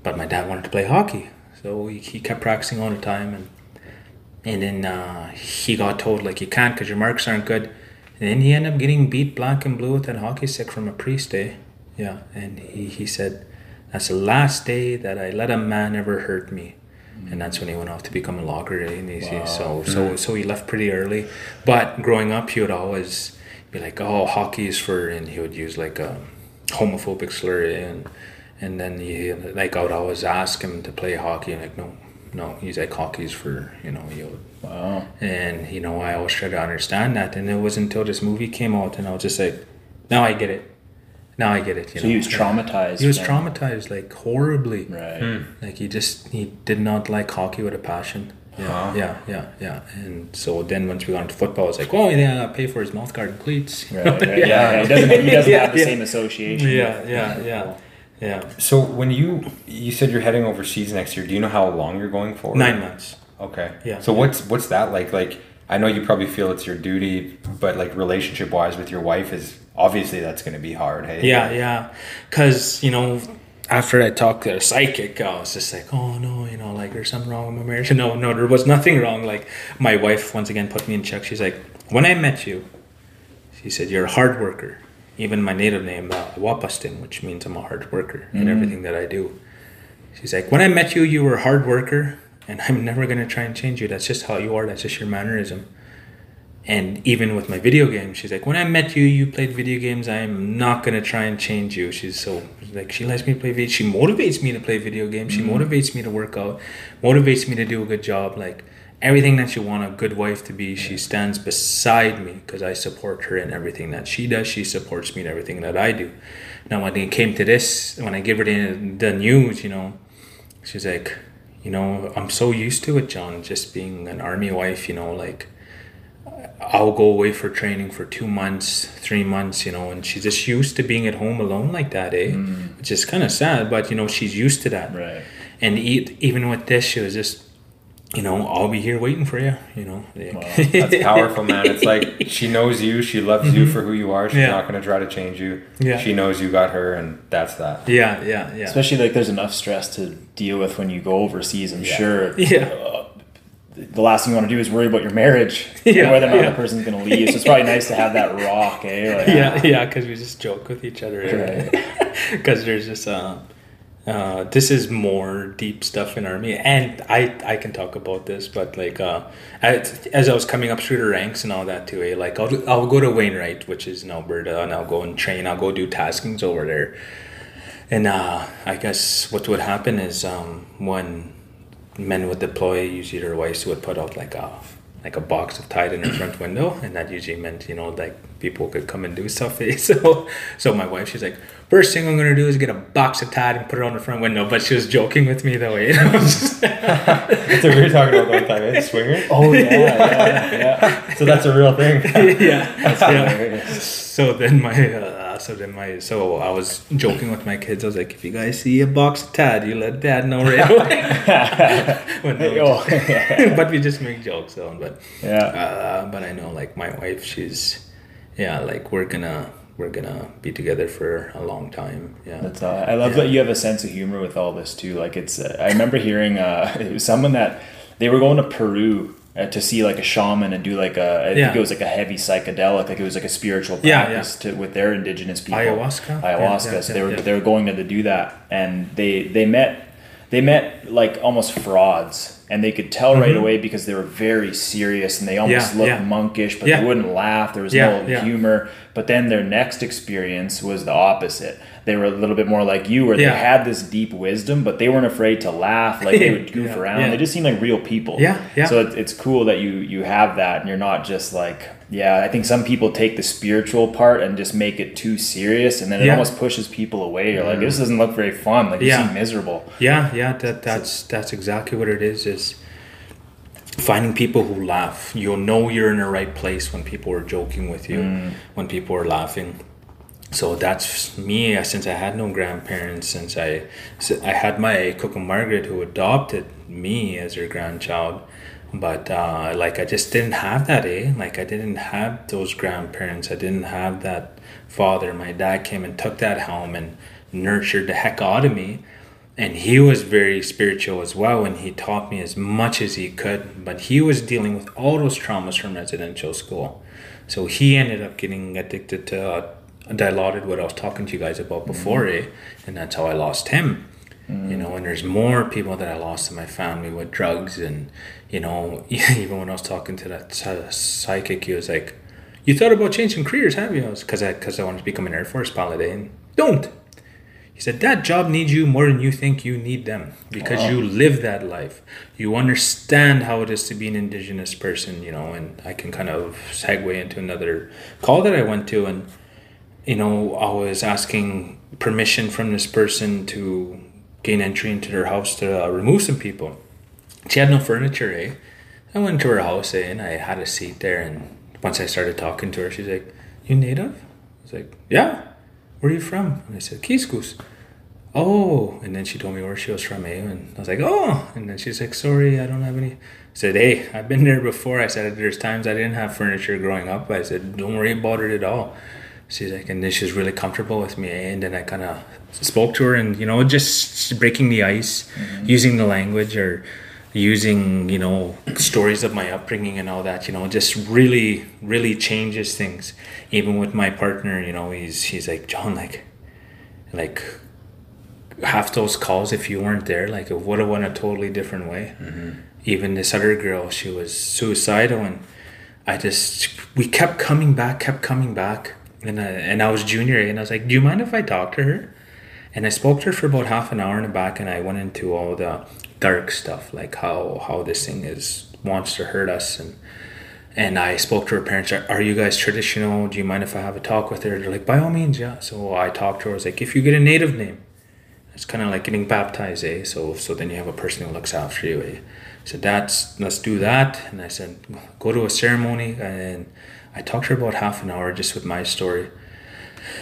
But my dad wanted to play hockey, so he, he kept practicing all the time, and and then uh, he got told like you can't because your marks aren't good. And then he ended up getting beat black and blue with that hockey stick from a priest, eh? Yeah, and he, he said, That's the last day that I let a man ever hurt me. And that's when he went off to become a logger. eh? And he, Wow. so so so he left pretty early. But growing up, he would always be like, "Oh, hockey is for," and he would use like a homophobic slur, and and then he like I would always ask him to play hockey, and like, no, no, he's like hockey's for you know you. wow. And you know, I always try to understand that, and it wasn't until this movie came out, and I was just like, now I get it. Now I get it. You So know? he was traumatized. He was then. traumatized, like horribly. Right. Hmm. Like he just he did not like hockey with a passion. Yeah, Wow. yeah, yeah, yeah. And so then once we got into football, it's like, oh yeah, pay for his mouth guard and cleats. Right, right. Yeah, yeah. He doesn't, he doesn't Yeah, have the yeah. same association. Yeah, yeah, yeah, yeah. So when you you said you're heading overseas next year, do you know how long you're going for? Nine months. Okay. Yeah. So what's what's that like? Like I know you probably feel it's your duty, but like relationship wise with your wife is obviously that's going to be hard. Hey. Yeah, yeah. Because, you know, after I talked to a psychic, I was just like, oh no, you know, like there's something wrong with my marriage. No, no, there was nothing wrong. Like my wife once again put me in check. She's like, when I met you, she said, you're a hard worker. even my native name, uh, Wapastin, which means I'm a hard worker in everything that I do. She's like, when I met you, you were a hard worker, and I'm never gonna try and change you. That's just how you are. That's just your mannerism. And even with my video games, she's like, when I met you, you played video games. I'm not gonna try and change you. She's so like, she lets me play video. She motivates me to play video games. She mm-hmm. motivates me to work out, motivates me to do a good job. Like everything that you want a good wife to be, she stands beside me because I support her in everything that she does. She supports me in everything that I do. Now, when it came to this, when I give her the, the news, you know, she's like, you know, I'm so used to it, John, just being an army wife, you know, like I'll go away for training for two months, three months, you know, and she's just used to being at home alone like that, eh? Which is kind of sad, but you know, she's used to that. Right. And e- even with this, she was just, you know, I'll be here waiting for you, you know. like- That's powerful, man. It's like she knows you, she loves you for who you are. She's Mm-hmm. Yeah. not going to try to change you. Yeah. She knows you got her, and that's that. yeah, yeah, yeah. Especially like there's enough stress to deal with when you go overseas. I'm Yeah. sure. Yeah. uh, the last thing you want to do is worry about your marriage Yeah, whether or not yeah. the person's going to leave. So it's probably nice to have that rock, eh? Like, yeah, yeah, because we just joke with each other. Right. Because there's just uh, uh, this is more deep stuff in army, and I I can talk about this, but like uh, as, as I was coming up through the ranks and all that too, eh, like I'll I'll go to Wainwright, which is in Alberta, and I'll go and train. I'll go do taskings over there, and uh, I guess what would happen is um, when men would deploy, usually their wives would put out like a like a box of Tide in their front window, and that usually meant you know like people could come and do stuff. So so my wife, she's like, first thing I'm gonna do is get a box of Tide and put it on the front window. But she was joking with me though. And I was just- That's what we were talking about one time, eh? Swinger. Oh yeah, yeah, yeah. So that's a real thing. yeah. That's yeah. hilarious. So then my uh, so then my so I was joking with my kids. I was like, if you guys see a box of Tad, you let Dad know right away. Oh, yeah. but we just make jokes though. But yeah. uh, but I know like my wife, she's yeah, like we're gonna we're gonna be together for a long time. Yeah. That's all. I love Yeah. that you have a sense of humor with all this too. Like it's, uh, I remember hearing uh, it was someone that they were going to Peru uh, to see like a shaman and do like a, I Yeah. think it was like a heavy psychedelic, like it was like a spiritual Yeah, practice to with their indigenous people. Ayahuasca? Ayahuasca. Yeah, yeah, so they were yeah. they were going to do that, and they they met they met like almost frauds, and they could tell right away because they were very serious and they almost Mm-hmm. Yeah, looked yeah. monkish, but Yeah. they wouldn't laugh. There was Yeah, no yeah. humor. But then their next experience was the opposite. They were a little bit more like you, where Yeah. they had this deep wisdom, but they weren't afraid to laugh. Like they would goof Yeah, around. yeah. They just seemed like real people. Yeah, yeah. So it's, it's cool that you you have that, and you're not just like, yeah. I think some people take the spiritual part and just make it too serious, and then it Yeah. almost pushes people away. You're like, this doesn't look very fun. Like you Yeah. seem miserable. Yeah, yeah, that that's that's exactly what it is. Is finding people who laugh. You'll know you're in the right place when people are joking with you, mm. when people are laughing. So that's me. Since I had no grandparents, since I I had my cook Margaret who adopted me as her grandchild, but uh, like I just didn't have that. Eh, like I didn't have those grandparents. I didn't have that father. My dad came and took that home and nurtured the heck out of me and he was very spiritual as well and he taught me as much as he could but he was dealing with all those traumas from residential school so he ended up getting addicted to uh, dilaudid what i was talking to you guys about before eh? and that's how i lost him you know and there's more people that i lost in my family with drugs and you know even when i was talking to that psychic he was like you thought about changing careers have you because i because i wanted to become an air force pilot eh? and don't he said, That job needs you more than you think you need them because Wow. you live that life. You understand how it is to be an indigenous person, you know, and I can kind of segue into another call that I went to. And, you know, I was asking permission from this person to gain entry into their house to uh, remove some people. She had no furniture, eh? I went to her house, eh, and I had a seat there. And once I started talking to her, she's like, You native? I was like, Yeah. Where are you from? And I said, Kiskus. Oh, and then she told me where she was from, eh? And I was like, oh. And then she's like, sorry, I don't have any. I said, hey, I've been there before. I said, there's times I didn't have furniture growing up. I said, don't worry about it at all. She's like, and then she's really comfortable with me. eh? And then I kind of spoke to her and, you know, just breaking the ice, using the language or, using you know stories of my upbringing and all that you know just really really changes things even with my partner you know he's he's like john like like half those calls if you weren't there like it would have went a totally different way even this other girl she was suicidal and i just we kept coming back kept coming back and I, and I was junior and I was like do you mind if I talk to her and I spoke to her for about half an hour in the back, and I went into all the dark stuff, like how how this thing is wants to hurt us, and and I spoke to her parents. Are, are you guys traditional? Do you mind if I have a talk with her? They're like, by all means, yeah. So I talked to her. I was like, if you get a native name, it's kind of like getting baptized, eh? So so then you have a person who looks after you, eh? So that's let's do that. And I said, go to a ceremony, and I talked to her about half an hour just with my story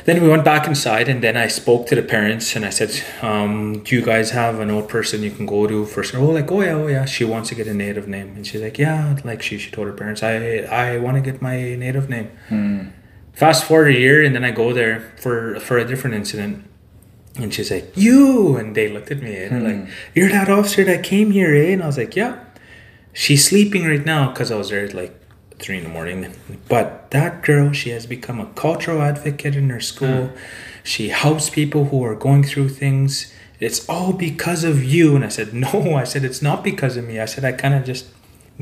then we went back inside and then I spoke to the parents and I said, um, do you guys have an old person you can go to first? Oh, like, oh yeah, oh yeah. She wants to get a native name. And she's like, yeah, like she, she told her parents, I, I want to get my native name. Fast forward a year and then I go there for, for a different incident. And she's like, you, and they looked at me and they're like, you're that officer that came here, eh? And I was like, yeah. She's sleeping right now because I was there at like three in the morning. But that girl, she has become a cultural advocate in her school. Hmm. She helps people who are going through things. It's all because of you. And I said, no, I said, it's not because of me. I said, I kind of just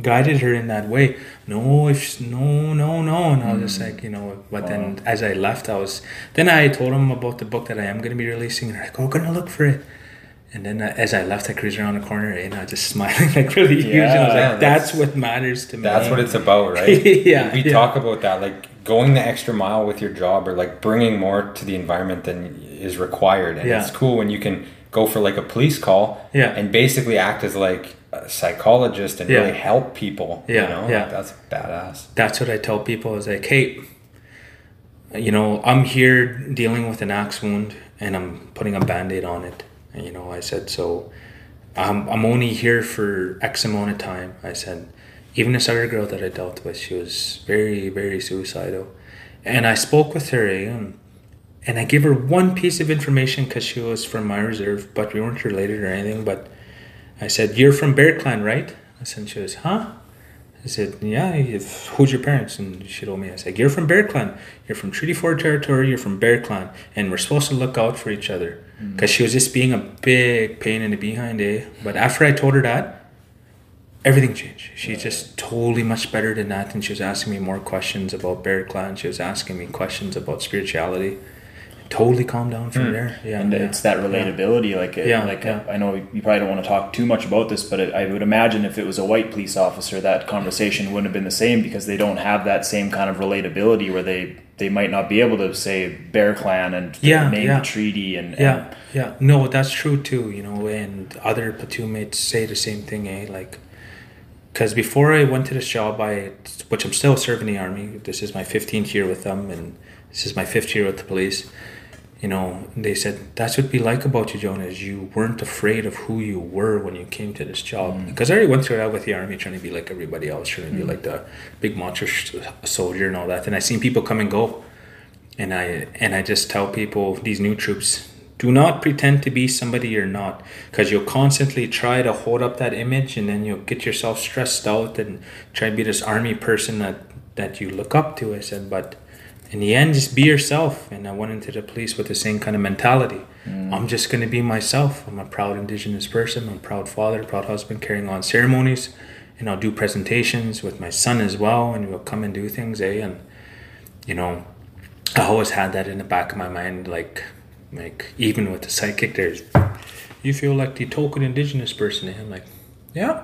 guided her in that way. No, if no, no, no. And I was just hmm. like, you know, but then as I left, I was, then I told him about the book that I am going to be releasing. And they're like, oh, going to look for it. And then uh, as I left, I cruised around the corner and I was just smiling like really huge. And I was Yeah, like, that's, that's- what matters to me. That's what it's about, right? Yeah, We yeah. talk about that, like going the extra mile with your job or like bringing more to the environment than is required. And Yeah. it's cool when you can go for like a police call Yeah. and basically act as like a psychologist and Yeah. really help people. Yeah, You know? yeah. Like, that's badass. that's what I tell people is like, hey, you know, I'm here dealing with an axe wound and I'm putting a band-aid on it. You know, I said, so I'm, I'm only here for X amount of time. I said, even this other girl that I dealt with, she was very, very suicidal. And I spoke with her eh, and, and I gave her one piece of information because she was from my reserve, but we weren't related or anything. But I said, you're from Bear Clan, right? I said, she was, huh? I said, yeah, who's your parents? And she told me, I said, you're from Bear Clan. You're from Treaty 4 territory. You're from Bear Clan. And we're supposed to look out for each other. Because she was just being a big pain in the behind, eh? But after I told her that, everything changed. She's just totally much better than that. And she was asking me more questions about Bear Clan. She was asking me questions about spirituality. Totally calmed down from there. Yeah. and yeah. it's that relatability like it, Yeah, like yeah. i know you probably don't want to talk too much about this but it, i would imagine if it was a white police officer that conversation wouldn't have been the same because they don't have that same kind of relatability where they they might not be able to say bear clan and Yeah, name yeah. the treaty and, and Yeah, yeah. No, that's true too, you know, and other platoon mates say the same thing, eh? Like, because before I went to this job, I, which I'm still serving the army, this is my 15th year with them, and this is my fifth year with the police. You know, they said that's what we like about you, John, is you weren't afraid of who you were when you came to this job. Mm. Because I already went through that with the army, trying to be like everybody else, trying to be mm. like the big monster soldier and all that. And I seen people come and go, and I and I just tell people these new troops do not pretend to be somebody you're not because you'll constantly try to hold up that image and then you'll get yourself stressed out and try to be this army person that that you look up to I said but in the end just be yourself. And I went into the police with the same kind of mentality. I'm just going to be myself. I'm a proud indigenous person. I'm a proud father proud husband carrying on ceremonies. And I'll do presentations with my son as well and we'll come and do things eh? And you know I always had that in the back of my mind, like, like even with the psychic, there's, you feel like the token indigenous person. And I'm like, yeah.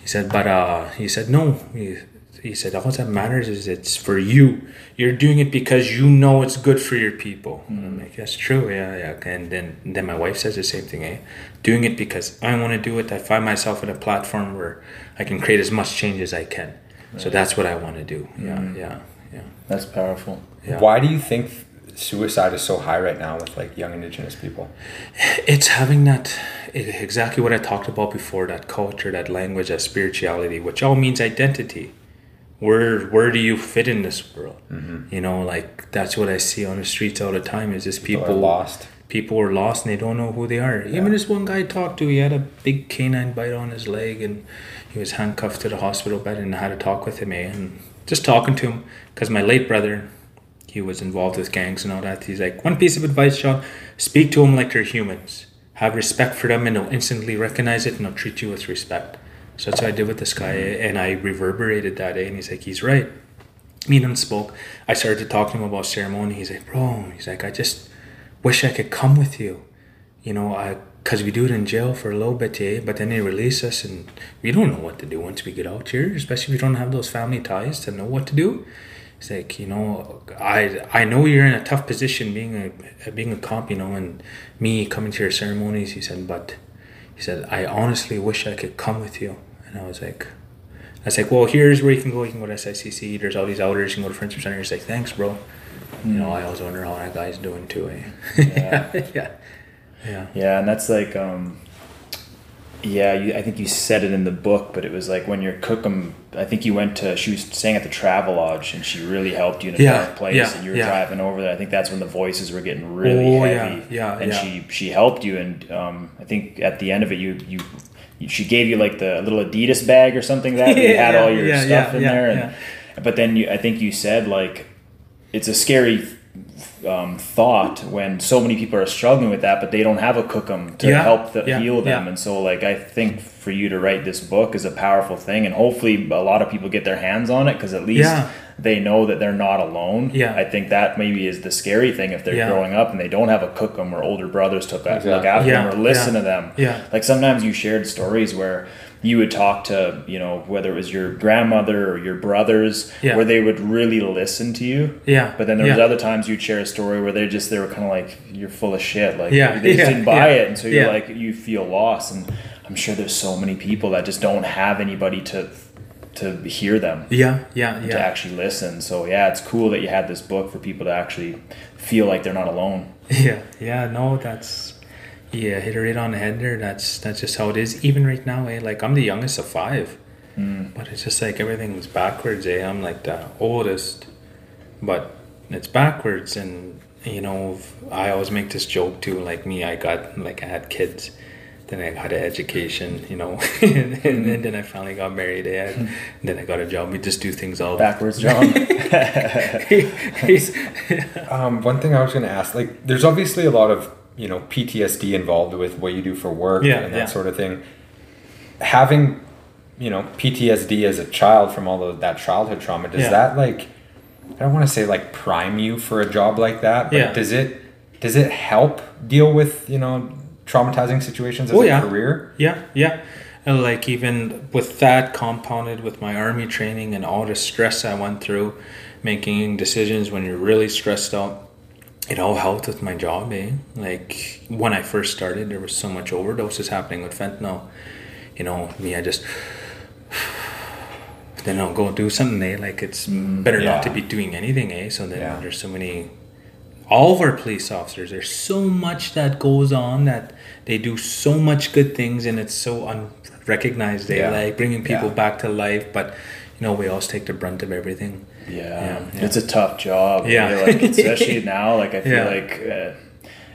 He said, but uh, he said no. He, he said all that matters is it's for you. You're doing it because you know it's good for your people. And I'm like, that's true. Yeah, yeah. And then then my wife says the same thing. Eh, doing it because I want to do it. I find myself in a platform where I can create as much change as I can. So that's what I want to do. Yeah, yeah, yeah. that's powerful Yeah. Why do you think suicide is so high right now with like young indigenous people? it's having that e- exactly what I talked about before that culture, that language, that spirituality, which all means identity. Where where do you fit in this world? You know, like that's what I see on the streets all the time. Is just People people are lost. people are lost and they don't know who they are. Even this one guy I talked to, he had a big canine bite on his leg and he was handcuffed to the hospital bed and I had a talk with him, eh? And just talking to him, because my late brother, he was involved with gangs and all that. He's like, one piece of advice, Sean, speak to them like they're humans. Have respect for them and they'll instantly recognize it and they'll treat you with respect. So that's what I did with this guy, eh? and I reverberated that, eh? And he's like, he's right. Me and him spoke. I started to talk to him about ceremony. He's like, bro, he's like, I just wish I could come with you. You know, I because we do it in jail for a little bit, yeah, but then they release us and we don't know what to do once we get out here, especially if you don't have those family ties to know what to do. It's like, you know, I I know you're in a tough position being a being a cop, you know, and me coming to your ceremonies, he said, but he said, I honestly wish I could come with you. And I was like, I was like, well, here's where you can go. You can go to SICC. There's all these outers. You can go to Friendship Center. He's like, thanks, bro. You know, I always wonder how that guy's doing too. Eh? Yeah. yeah, yeah, Yeah, and that's like, um, yeah, you, I think you said it in the book, but it was like when you're cooking. I think you went to. She was staying at the Travelodge, and she really helped you in a Yeah, dark place. yeah, and you were yeah. driving over there. I think that's when the voices were getting really Oh, heavy. yeah, and yeah. she she helped you, and um, I think at the end of it, you you. She gave you like the little Adidas bag or something that you had all your stuff in yeah, there, and but then you, I think you said like it's a scary um, thought when so many people are struggling with that, but they don't have a kokum to Yeah, help the, yeah, heal them. yeah. And so, like, I think for you to write this book is a powerful thing, and hopefully, a lot of people get their hands on it because at least Yeah. they know that they're not alone. Yeah. I think that maybe is the scary thing if they're Yeah. growing up and they don't have a kokum or older brothers to look Exactly. after Yeah, them or listen yeah, to them. yeah. Like sometimes you shared stories where you would talk to, you know, whether it was your grandmother or your brothers, Yeah. where they would really listen to you. Yeah, But then there was yeah. other times you'd share a story where they just they were kind of like you're full of shit, like Yeah, they just didn't buy it, and so you're like you feel lost. And I'm sure there's so many people that just don't have anybody to to hear them yeah, yeah, Yeah. to actually listen. So yeah, it's cool that you had this book for people to actually feel like they're not alone. Yeah, yeah, no, that's yeah, hit it right on the head there. That's that's just how it is. Even right now, eh? Like I'm the youngest of five, but it's just like everything's backwards. Eh? I'm like the oldest, but it's backwards. And you know, I always make this joke too. Like me, I got like I had kids, then I got an education, you know, and, and then I finally got married. Eh? And then I got a job. We just do things all Backwards, John. Um, one thing I was going to ask, like, there's obviously a lot of you know PTSD involved with what you do for work Yeah, and that yeah. sort of thing. Having you know PTSD as a child from all of that childhood trauma, does Yeah. that like I don't want to say like prime you for a job like that, but Yeah. does it does it help deal with you know traumatizing situations as Oh, a yeah. career? Yeah, yeah. And like even with that compounded with my army training and all the stress I went through, making decisions when you're really stressed out, it all helped with my job. Eh? Like when I first started, there was so much overdoses happening with fentanyl. You know, me, I just then I'll go do something. Eh? Like it's better yeah. not to be doing anything. Eh? So then Yeah. there's so many all of our police officers there's so much that goes on that they do so much good things and it's so unrecognized they Yeah. like bringing people back to life but you know we always take the brunt of everything Yeah, Yeah, it's a tough job. Yeah. Like especially now, like I feel Yeah. like, uh,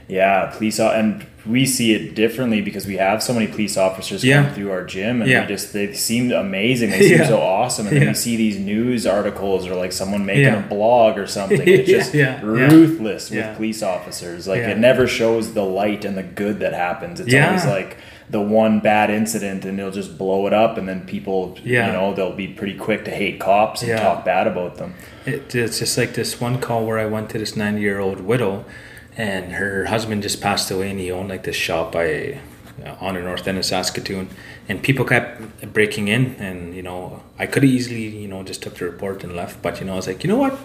yeah, police and we see it differently because we have so many police officers Yeah. come through our gym, and Yeah. they just they seem amazing. They seem Yeah. so awesome, and then we see these news articles or like someone making a blog or something. It's just ruthless with police officers. Like it never shows the light and the good that happens. It's always like the one bad incident and they'll just blow it up and then people Yeah. you know they'll be pretty quick to hate cops and Yeah. talk bad about them it, it's just like this one call where i went to this 90 year old widow and her husband just passed away and he owned like this shop by uh, on the north end of saskatoon and people kept breaking in and you know i could have easily you know just took the report and left but you know i was like you know what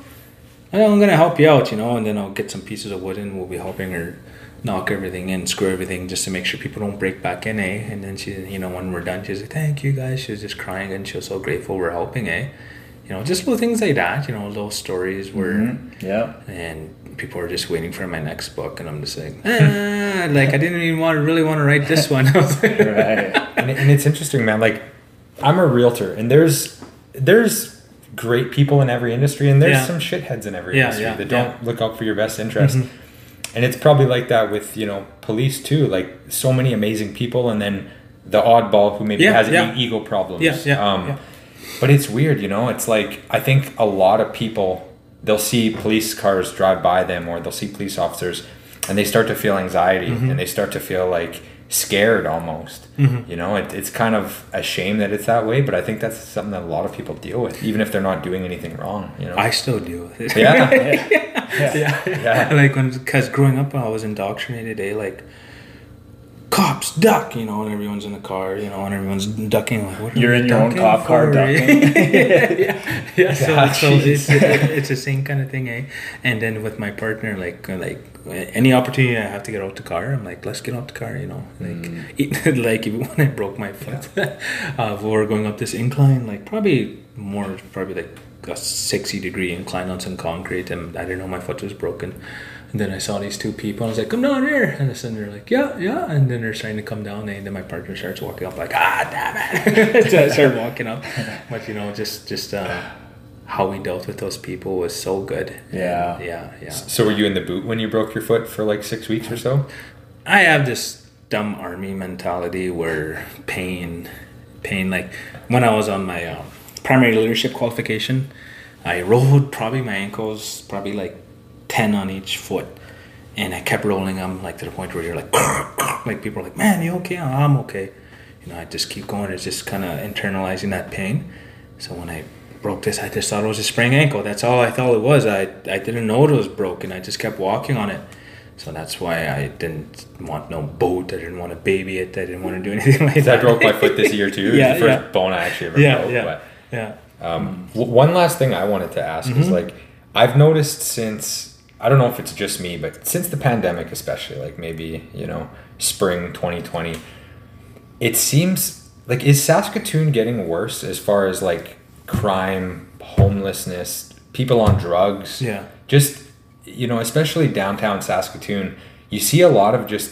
I'm gonna help you out, you know, and then I'll get some pieces of wood and we'll be helping her knock everything in, screw everything, just to make sure people don't break back in, eh? And then she, you know, when we're done, she's like, "Thank you guys." She was just crying and she was so grateful we're helping, eh? You know, just little things like that, you know, little stories where, Mhm. yeah and people are just waiting for my next book, and I'm just like, ah, like I didn't even want to really want to write this one. I was like, right and, and it's interesting, man. Like, I'm a realtor, and there's there's great people in every industry, and there's Yeah. some shitheads in every Yeah, industry yeah, that don't look out for your best interest. And it's probably like that with you know police too. Like so many amazing people, and then the oddball who maybe Yeah, has yeah. ego problems. Yeah, yeah, um, yeah. But it's weird, you know. It's like I think a lot of people they'll see police cars drive by them, or they'll see police officers, and they start to feel anxiety, Mm-hmm. and they start to feel like scared almost. Mm-hmm. You know, it, it's kind of a shame that it's that way, but I think that's something that a lot of people deal with, even if they're not doing anything wrong. You know. I still deal with it. yeah. yeah. Yeah. like when because growing up I was indoctrinated eh like cops duck you know and everyone's in the car you know and everyone's ducking like what are You're in your own cop car for, eh? ducking. yeah, yeah so, Yeah, so jeez. it's, it's the same kind of thing eh and then with my partner like like any opportunity I have to get out the car I'm like let's get out the car you know like Mm. it, like even when I broke my foot uh, we were going up this incline like probably more probably like a 60 degree incline on some concrete and I didn't know my foot was broken and then I saw these two people. and I was like, "Come down here," and then they're like, "Yeah, yeah," and then they're trying to come down, and then my partner starts walking up, like, "Ah, damn it!" so I started walking up, but you know, just just uh, how we dealt with those people was so good. Yeah. And yeah, yeah. So were you in the boot when you broke your foot for like six weeks or so? I have this dumb army mentality where pain, pain. Like when I was on my um, primary leadership qualification, I rolled probably my ankles probably like ten on each foot, and I kept rolling them like to the point where you're like, like people are like, "Man, you okay?" "Oh, I'm okay. You know, I just keep going. It's just kind of internalizing that pain. So when I broke this, I just thought it was a sprained ankle. That's all I thought it was. I I didn't know it was broken. I just kept walking on it. So that's why I didn't want no boat. I didn't want to baby it. I didn't want to do anything like that. I broke my foot this year too. It was Yeah, the first yeah. bone I actually ever Yeah, broke. yeah, But yeah. Um, w- one last thing I wanted to ask is Mm-hmm. like I've noticed since I don't know if it's just me, but since the pandemic, especially like maybe you know spring 2020, it seems like is Saskatoon getting worse as far as like crime, homelessness, people on drugs, Yeah. just you know especially downtown Saskatoon, you see a lot of just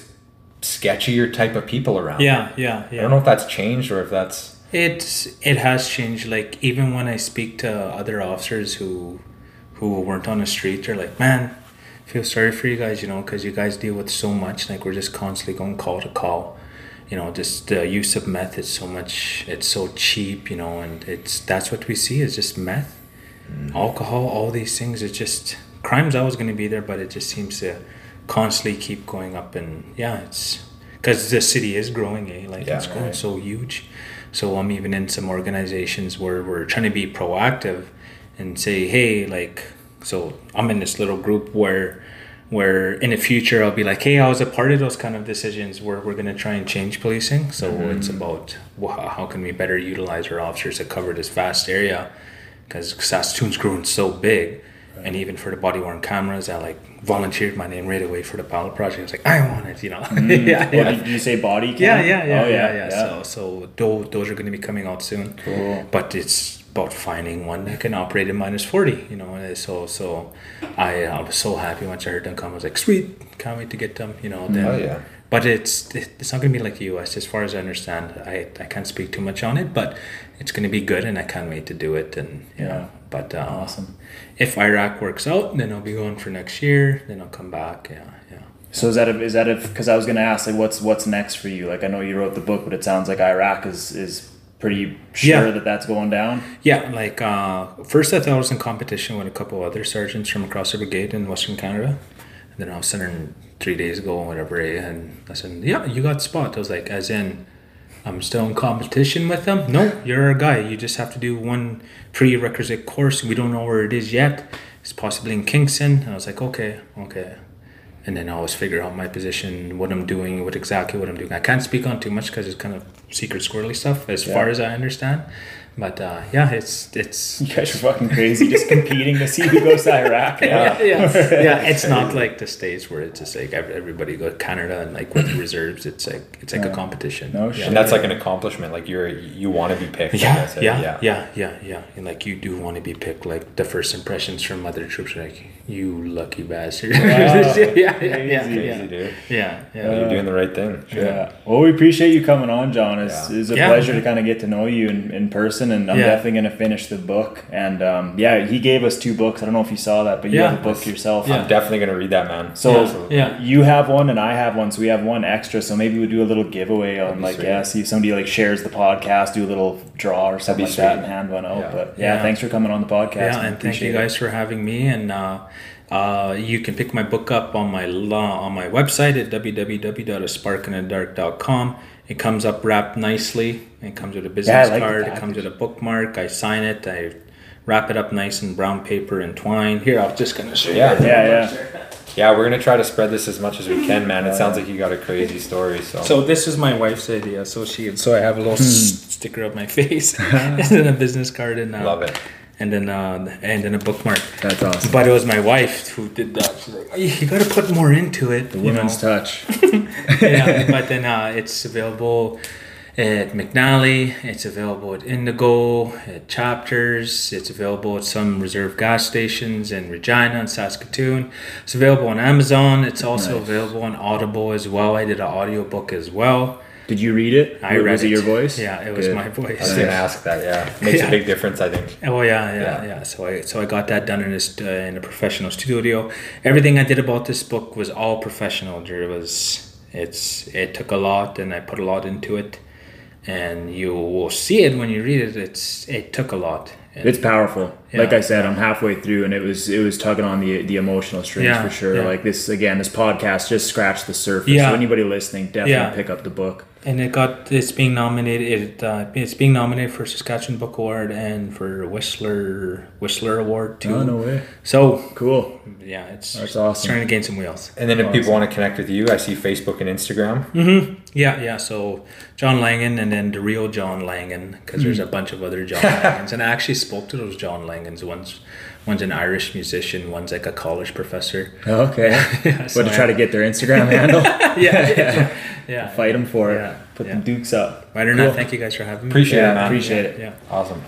sketchier type of people around. Yeah, yeah, yeah. I don't know if that's changed or if that's It's it has changed. Like even when I speak to other officers who who weren't on the street, they're like, "Man, I feel sorry for you guys, you know, because you guys deal with so much. Like we're just constantly going call to call. You know, just the use of meth is so much. It's so cheap, you know, and it's that's what we see is just meth, alcohol, all these things. It's just crime's always going to be there, but it just seems to constantly keep going up. And yeah, it's because the city is growing, eh? Like Yeah, it's growing right. so huge. So I'm even in some organizations where we're trying to be proactive and say, hey, like, so I'm in this little group where, where in the future I'll be like, hey, I was a part of those kind of decisions where we're gonna try and change policing. So mm-hmm. it's about how can we better utilize our officers to cover this vast area, because Saskatoon's growing so big, and even for the body worn cameras, I like volunteered my name right away for the pilot project. I was like, I want it, you know. Mm-hmm. yeah, What, yeah. did you say body Yeah, cam? yeah, yeah, Oh, yeah, yeah, So, so those, those are going to be coming out soon. Cool. But it's about finding one that can operate in minus forty. You know, and so so I, I was so happy once I heard them come. I was like, sweet, can't wait to get them. You know, then. Oh, yeah. But it's it's not going to be like the U.S. as far as I understand. I, I can't speak too much on it, but it's going to be good, and I can't wait to do it. And you Yeah. know, but uh, Awesome. If Iraq works out, then I'll be going for next year. Then I'll come back. Yeah, yeah. So is that a, is that a because I was gonna ask like what's what's next for you? Like I know you wrote the book, but it sounds like Iraq is is pretty sure Yeah. that that's going down. Yeah, like uh, first I thought I was in competition with a couple other sergeants from across the brigade in Western Canada. And then I was sitting three days ago, whatever, eh, and I said, "Yeah, you got spot." I was like, "As in, I'm still in competition with them." No, you're our guy. You just have to do one prerequisite course. We don't know where it is yet. It's possibly in Kingston. And I was like, "Okay, okay." And then I always figure out my position, what I'm doing, what exactly what I'm doing. I can't speak on too much because it's kind of secret squirrely stuff, as Yeah. far as I understand. But uh, yeah, it's it's You guys are fucking crazy, just competing to see who goes to Iraq. yeah, yeah, yeah. It's not like the states where it's just like everybody go to Canada and like with reserves, it's like it's like Yeah. a competition. No yeah. shit. and that's like an accomplishment. Like you're you want to be picked. I Yeah, guess, eh? yeah, yeah, yeah, yeah, And like you do want to be picked. Like the first impressions from other troops, are like you lucky bastard. yeah, yeah, yeah, yeah, Crazy, yeah, yeah, yeah. You're doing the right thing. Yeah. Well, we appreciate you coming on, John. It's, Yeah. it's a Yeah. pleasure to kind of get to know you in, in person person, and I'm Yeah. definitely gonna finish the book. And um, yeah, he gave us two books. I don't know if you saw that, but you Yeah. have a book yourself. Yeah. I'm definitely gonna read that, man. So Absolutely. Yeah. you have one and I have one, so we have one extra. So maybe we do a little giveaway on like sweet. yeah, see if somebody like shares the podcast, do a little draw or something be like that, and hand one out. Yeah. But yeah, Yeah. thanks for coming on the podcast. yeah, man. and thank you Appreciate guys for having me. And uh, uh, you can pick my book up on my law on my website at www.asparkinthedark.com. It comes up wrapped nicely. It comes with a business like card. It comes with a bookmark. I sign it. I wrap it up nice in brown paper and twine. Here, I'm just gonna show you. Yeah. Yeah, yeah. Yeah, we're gonna try to spread this as much as we can, man. It sounds like you got a crazy story. So, So this is my wife's idea. So she, so I have a little sticker of my face, and then a business card, and uh, love it. And then uh, and then a bookmark. That's awesome. But it was my wife who did that. She's like, you got to put more into it. The you know? woman's touch. yeah, but then uh, it's available at McNally. It's available at Indigo, at Chapters. It's available at some reserve gas stations in Regina and Saskatoon. It's available on Amazon. It's also Nice. available on Audible as well. I did an audiobook as well. Did you read it? I was read it, it. your voice? Yeah, it was Good. my voice. I was voice. gonna ask that. Yeah, makes Yeah. a big difference. I think. Oh yeah, yeah, Yeah. yeah, So I so I got that done in a uh, in a professional studio. Everything I did about this book was all professional. There was it's it took a lot, and I put a lot into it, and you will see it when you read it. It's it took a lot. And It's powerful. Yeah. Like I said, I'm halfway through, and it was it was tugging on the the emotional strings Yeah, for sure. yeah. Like this again, this podcast just scratched the surface. Yeah. So anybody listening, definitely Yeah. pick up the book. And it got it's being nominated. It uh, it's being nominated for Saskatchewan Book Award and for Whistler Whistler Award too. Oh no way! So Cool. yeah, it's That's it's awesome. trying to gain some wheels. And then if people want to connect with you, I see Facebook and Instagram. Yeah, yeah. So John Langan and then the real John Langan, because there's a Hmm. bunch of other John Langans, and I actually spoke to those John Langans. One's one's an Irish musician, one's like a college professor. Oh, okay. Yeah, so but to I- try to get their Instagram handle, Yeah, yeah, yeah. fight them for it. Put yeah. the dukes up. Right or Cool. not, thank you guys for having me. Appreciate Yeah, it, man. appreciate it. Yeah. Awesome.